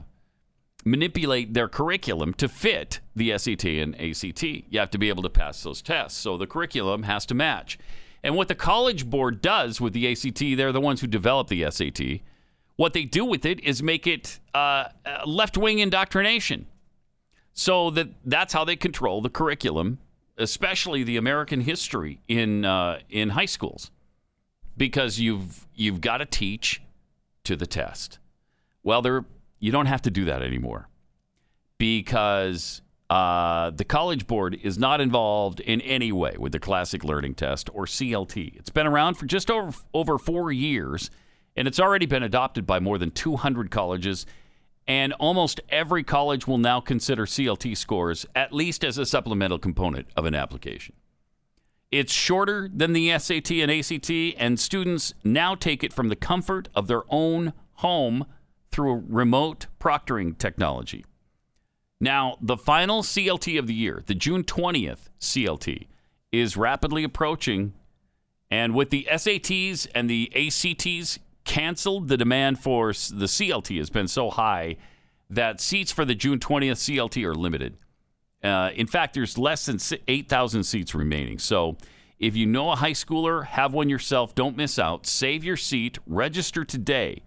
manipulate their curriculum to fit the SAT and ACT. You have to be able to pass those tests. So the curriculum has to match. And what the College Board does with the ACT, they're the ones who develop the SAT. What they do with it is make it uh, left wing indoctrination. So that that's how they control the curriculum, especially the American history in uh, in high schools, because you've you've got to teach to the test. Well, there you don't have to do that anymore because uh, the College Board is not involved in any way with the Classic Learning Test or CLT. It's been around for just over over four years, and it's already been adopted by more than 200 colleges. And almost every college will now consider CLT scores at least as a supplemental component of an application. It's shorter than the SAT and ACT, and students now take it from the comfort of their own home through remote proctoring technology. Now, the final CLT of the year, the June 20th CLT, is rapidly approaching, and with the SATs and the ACTs canceled, the demand for the CLT has been so high that seats for the June 20th CLT are limited. Uh, in fact, there's less than 8,000 seats remaining. So if you know a high schooler, have one yourself. Don't miss out. Save your seat. Register today.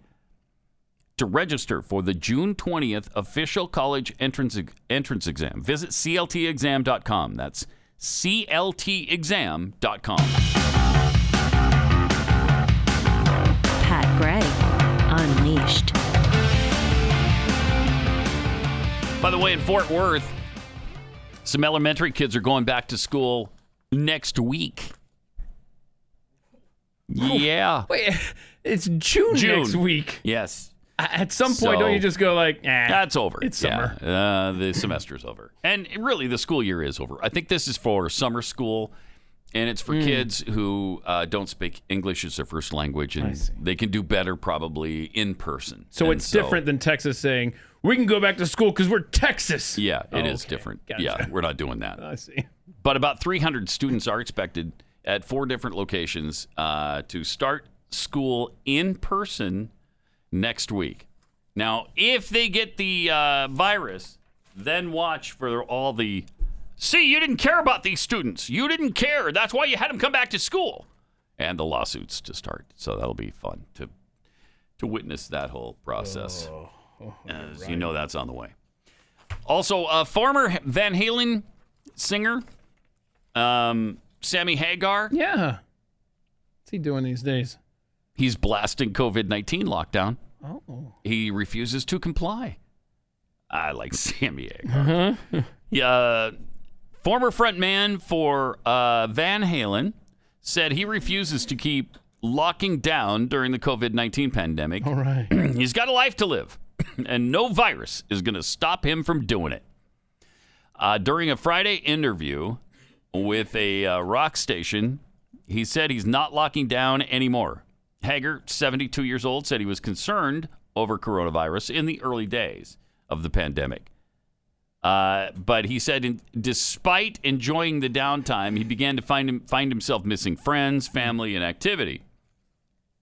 To register for the June 20th official college entrance, entrance exam, visit cltexam.com. That's cltexam.com. Pat Gray Unleashed. By the way, in Fort Worth, some elementary kids are going back to school next week. Yeah. Wait, it's June, June. next week. Yes. At some point, So- don't you just go like, eh, That's over. It's summer. Yeah. Uh, the semester's over. And really, the school year is over. I think this is for summer school, and it's for Mm. kids who uh, don't speak English as their first language, and they can do better probably in person. So And it's different than Texas saying we can go back to school because we're Texas. Yeah, it is Oh, okay. different. Gotcha. Yeah, we're not doing that. I see. But about 300 students are expected at four different locations uh, to start school in person next week. Now, if they get the uh, virus, then watch for all the. See, you didn't care about these students. You didn't care. That's why you had them come back to school. And the lawsuits to start. So that'll be fun to to witness that whole process. As you know, that's on the way. Also, uh, former Van Halen singer, um, Sammy Hagar, Yeah. What's he doing these days? he's blasting COVID 19 lockdown. Oh. He refuses to comply. I like Sammy Hagar. yeah, former frontman for uh, Van Halen said he refuses to keep locking down during the COVID 19 pandemic. All right. He's got a life to live, and no virus is going to stop him from doing it. Uh, during a Friday interview with a uh, rock station, he said he's not locking down anymore. Hagar, 72 years old, said he was concerned over coronavirus in the early days of the pandemic. Uh, but he said, in, despite enjoying the downtime, he began to find him, find himself missing friends, family, and activity.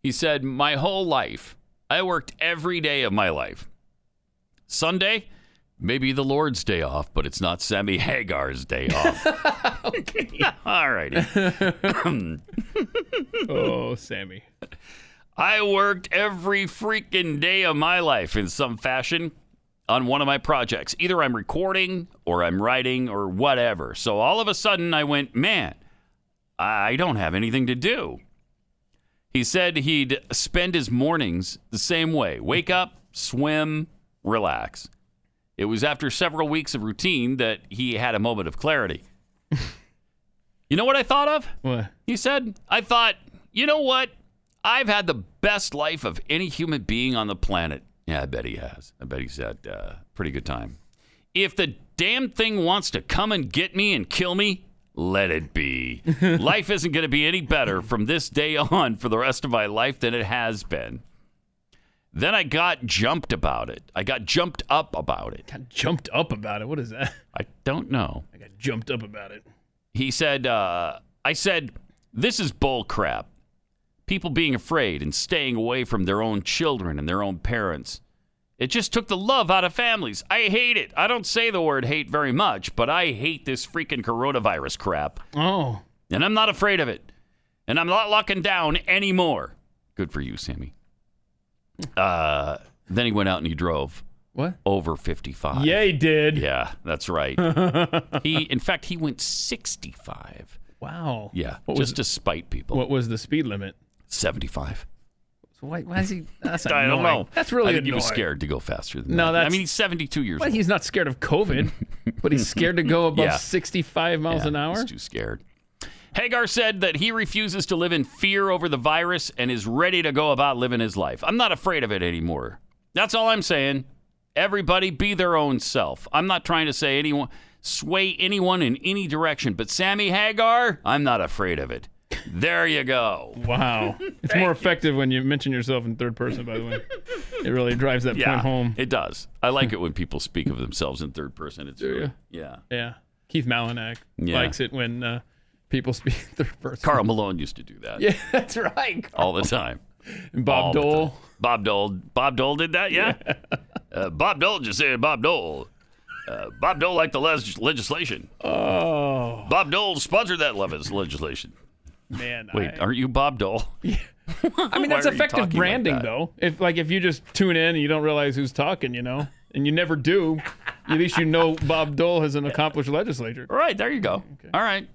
He said, "My whole life, I worked every day of my life. Sunday, maybe the Lord's day off, but it's not Sammy Hagar's day off." okay. All righty. Oh, Sammy. I worked every freaking day of my life in some fashion on one of my projects. Either I'm recording or I'm writing or whatever. So all of a sudden I went, man, I don't have anything to do. He said he'd spend his mornings the same way wake up, swim, relax. It was after several weeks of routine that he had a moment of clarity. you know what I thought of? What? He said, I thought, you know what? I've had the best life of any human being on the planet. Yeah, I bet he has. I bet he's had a uh, pretty good time. If the damn thing wants to come and get me and kill me, let it be. life isn't going to be any better from this day on for the rest of my life than it has been. Then I got jumped about it. I got jumped up about it. Got jumped up about it. What is that? I don't know. I got jumped up about it. He said, uh, I said, this is bull crap. People being afraid and staying away from their own children and their own parents. It just took the love out of families. I hate it. I don't say the word hate very much, but I hate this freaking coronavirus crap. Oh. And I'm not afraid of it. And I'm not locking down anymore. Good for you, Sammy. Uh, then he went out and he drove What? over 55. Yeah, he did. Yeah, that's right. he, in fact, he went 65. Wow. Yeah, What just was, to spite people. what was the speed limit? 75. So why, why is he? That's I don't know. That's really I think he was scared to go faster than No, that. I mean, he's 72 years Well, old. he's not scared of COVID, but he's scared to go above Yeah. 65 miles Yeah, an hour. He's too scared. Hagar said that he refuses to live in fear over the virus and is ready to go about living his life. I'm not afraid of it anymore. That's all I'm saying. Everybody be their own self. I'm not trying to say anyone sway anyone in any direction, but Sammy Hagar, I'm not afraid of it. There you go. Wow. It's more effective when you mention yourself in third person, by the way. It really drives that Yeah, point home. it does. I like it when people speak of themselves in third person. It's Do really, ya? yeah. Yeah. Keith Malinak Yeah. likes it when uh, people speak third person. Karl Malone used to do that Yeah, that's right. all the time. And Bob All Dole. Bob Dole. Bob Dole did that, yeah. Uh, Bob Dole just said Bob Dole. Uh, Bob Dole liked the les- legislation. Oh, Bob Dole sponsored that levis- legislation. man. Wait, I, aren't you Bob Dole? Yeah. I mean, that's effective talking like branding, that? though. If like if you just tune in and you don't realize who's talking, you know, and you never do, at least you know Bob Dole is an accomplished legislator. All right, there you go. All right.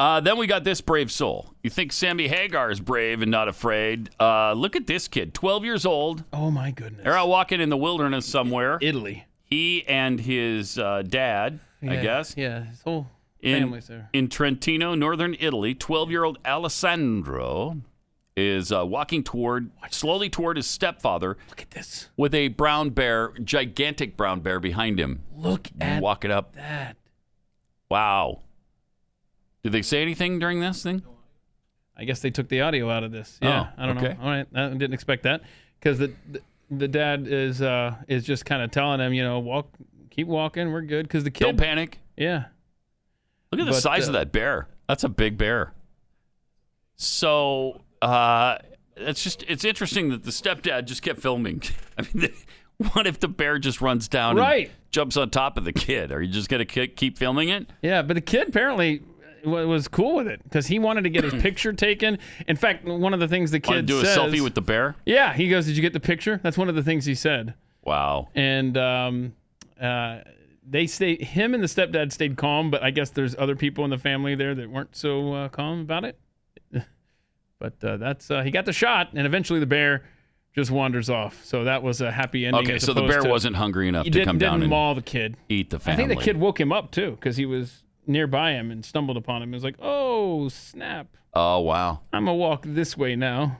Uh, then we got this brave soul. You think Sammy Hagar is brave and not afraid? Uh, look at this kid, 12 years old. Oh my goodness. They're out walking in the wilderness somewhere. Italy. He and his uh, dad, I guess, Yeah, his whole in, family's there. in Trentino, northern Italy, 12 year old Alessandro is uh, walking toward, slowly toward his stepfather Look at this. with a brown bear, gigantic brown bear behind him. Look at Walking up. that. Wow. Did they say anything during this thing? I guess they took the audio out of this. Yeah, Oh, I don't okay. know. All right, I didn't expect that because the, the the dad is uh is just kind of telling him, you know, walk, keep walking, we're good. Because the kid, Don't panic. yeah, Look at the But, size of uh, that bear. That's a big bear. So uh, it's just it's interesting that the stepdad just kept filming. I mean, what if the bear just runs down Right. and jumps on top of the kid? Are you just gonna keep filming it? yeah. But the kid apparently was cool with it because he wanted to get his picture taken. In fact, one of the things the kid do a selfie with the bear? yeah, he goes, "Did you get the picture?" That's one of the things he said. Wow. And um, uh, they stayed. Him and the stepdad stayed calm, but I guess there's other people in the family there that weren't so uh, calm about it. but uh, that's uh, he got the shot, and eventually the bear just wanders off. So that was a happy ending. Okay, so the bear wasn't hungry enough to come down and maul the kid. eat the family. I think the kid woke him up too because he was nearby him and stumbled upon him. He was like, "Oh snap! Oh wow. I'm gonna walk this way now."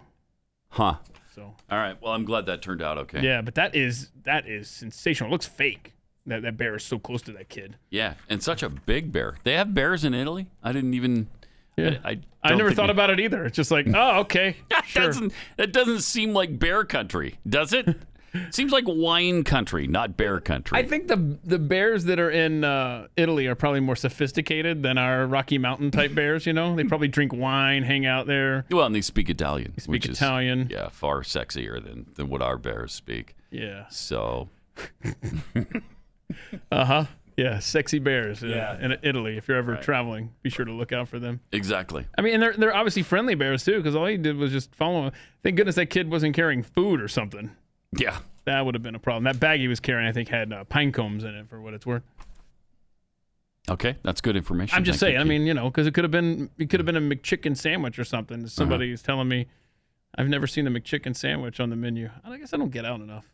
Huh. So All right. Well, I'm glad that turned out okay. yeah, but that is that is sensational. It looks fake. That that bear is so close to that kid. Yeah, and such a big bear. They have bears in Italy. I didn't even. Yeah. I, I, I never thought we- about it either. It's just like, oh, okay, That sure. doesn't. That doesn't seem like bear country, does it? Seems like wine country, not bear country. I think the the bears that are in uh, Italy are probably more sophisticated than our Rocky Mountain type bears. You know, they probably drink wine, hang out there. well, and they speak Italian. They speak Italian. yeah, far sexier than than what our bears speak. Yeah. So Uh huh. Yeah, sexy bears. uh, Yeah. In Italy, if you're ever Right. traveling, be sure to look out for them. exactly. I mean, and they're they're obviously friendly bears too, because all he did was just follow him. Thank goodness that kid wasn't carrying food or something. Yeah. That would have been a problem. That bag he was carrying, I think, had uh, pine cones in it, for what it's worth. Okay, that's good information. I'm just Thank you, saying. I mean, you know, because it could have been it could have been a McChicken sandwich or something. Somebody's telling me, I've never seen a McChicken sandwich on the menu. I guess I don't get out enough.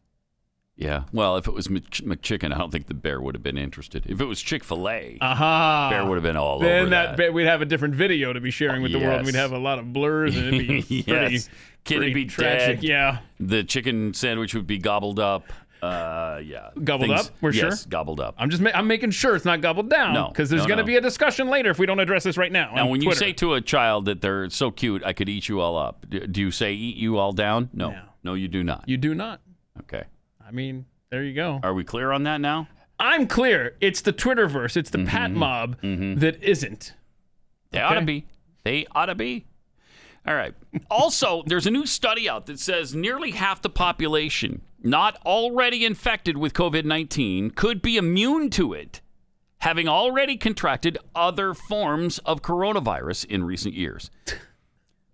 Yeah. Well, if it was Mc- McChicken, I don't think the bear would have been interested. If it was Chick Fil A, Aha. bear would have been all then over that, Then we'd have a different video to be sharing with the world. Yes. We'd have a lot of blurs and it'd be pretty, yes. Kid pretty would be tragic. dead. Yeah. The chicken sandwich would be gobbled up. Uh, yeah. Gobbled Things- up? We're yes, sure? gobbled up. I'm just ma- I'm making sure it's not gobbled down No, because there's no, going to no. be a discussion later if we don't address this right now. Now, when you say to a child that they're so cute, I could eat you all up. Do, do you say eat you all down? No. No. No, you do not. you do not, Okay. I mean, there you go. Are we clear on that now? I'm clear. It's the Twitterverse. It's the Pat mm-hmm. mob mm-hmm. that isn't. They ought to be. They ought to be. All right. Also, there's a new study out that says nearly half the population not already infected with COVID 19 could be immune to it, having already contracted other forms of coronavirus in recent years.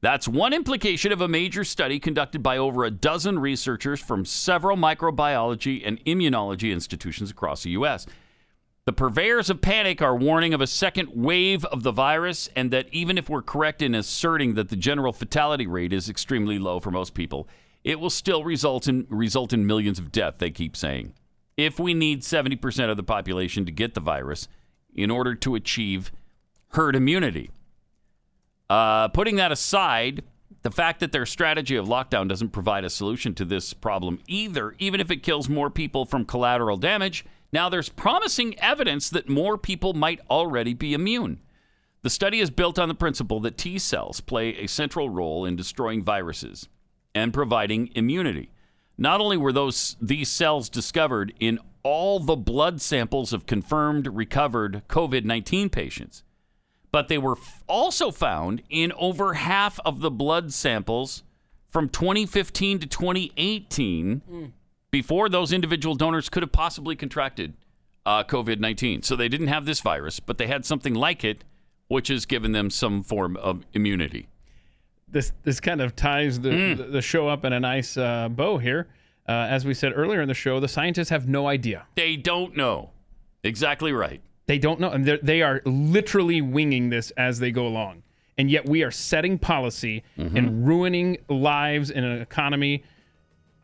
That's one implication of a major study conducted by over a dozen researchers from several microbiology and immunology institutions across the U.S. The purveyors of panic are warning of a second wave of the virus, and that even if we're correct in asserting that the general fatality rate is extremely low for most people, it will still result in result in millions of deaths. They keep saying, if we need 70% of the population to get the virus in order to achieve herd immunity. Uh, putting that aside, the fact that their strategy of lockdown doesn't provide a solution to this problem either, even if it kills more people from collateral damage, now there's promising evidence that more people might already be immune. The study is built on the principle that T cells play a central role in destroying viruses and providing immunity. Not only were those these cells discovered in all the blood samples of confirmed recovered COVID-19 patients, but they were f- also found in over half of the blood samples from 2015 to 2018 before those individual donors could have possibly contracted uh, COVID 19. So they didn't have this virus, but they had something like it, which has given them some form of immunity. this this kind of ties the the, the show up in a nice uh, bow here. Uh, as we said earlier in the show, the scientists have no idea. They don't know. Exactly right. They don't know, and they're- literally winging this as they go along. And yet we are setting policy Mm-hmm. and ruining lives in an economy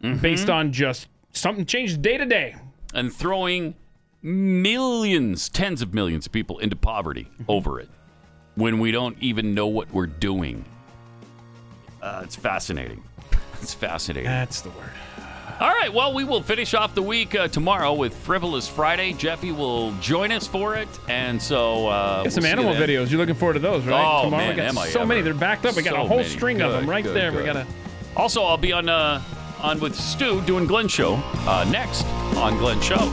Mm-hmm. based on just something changed day to day. And throwing millions, tens of millions of people into poverty over it when we don't even know what we're doing. Uh, it's fascinating. It's fascinating. That's the word. All right, well, we will finish off the week uh, tomorrow with Frivolous Friday. Jeffy will join us for it, and so uh, some we'll see animal then. videos. You're looking forward to those, right? Oh, Tomorrow man, we got am I so many. They're backed up. We got So a whole many. string of them right good, there. We got to. Also, I'll be on uh, on with Stu doing Glenn Show uh, next on Glenn Show.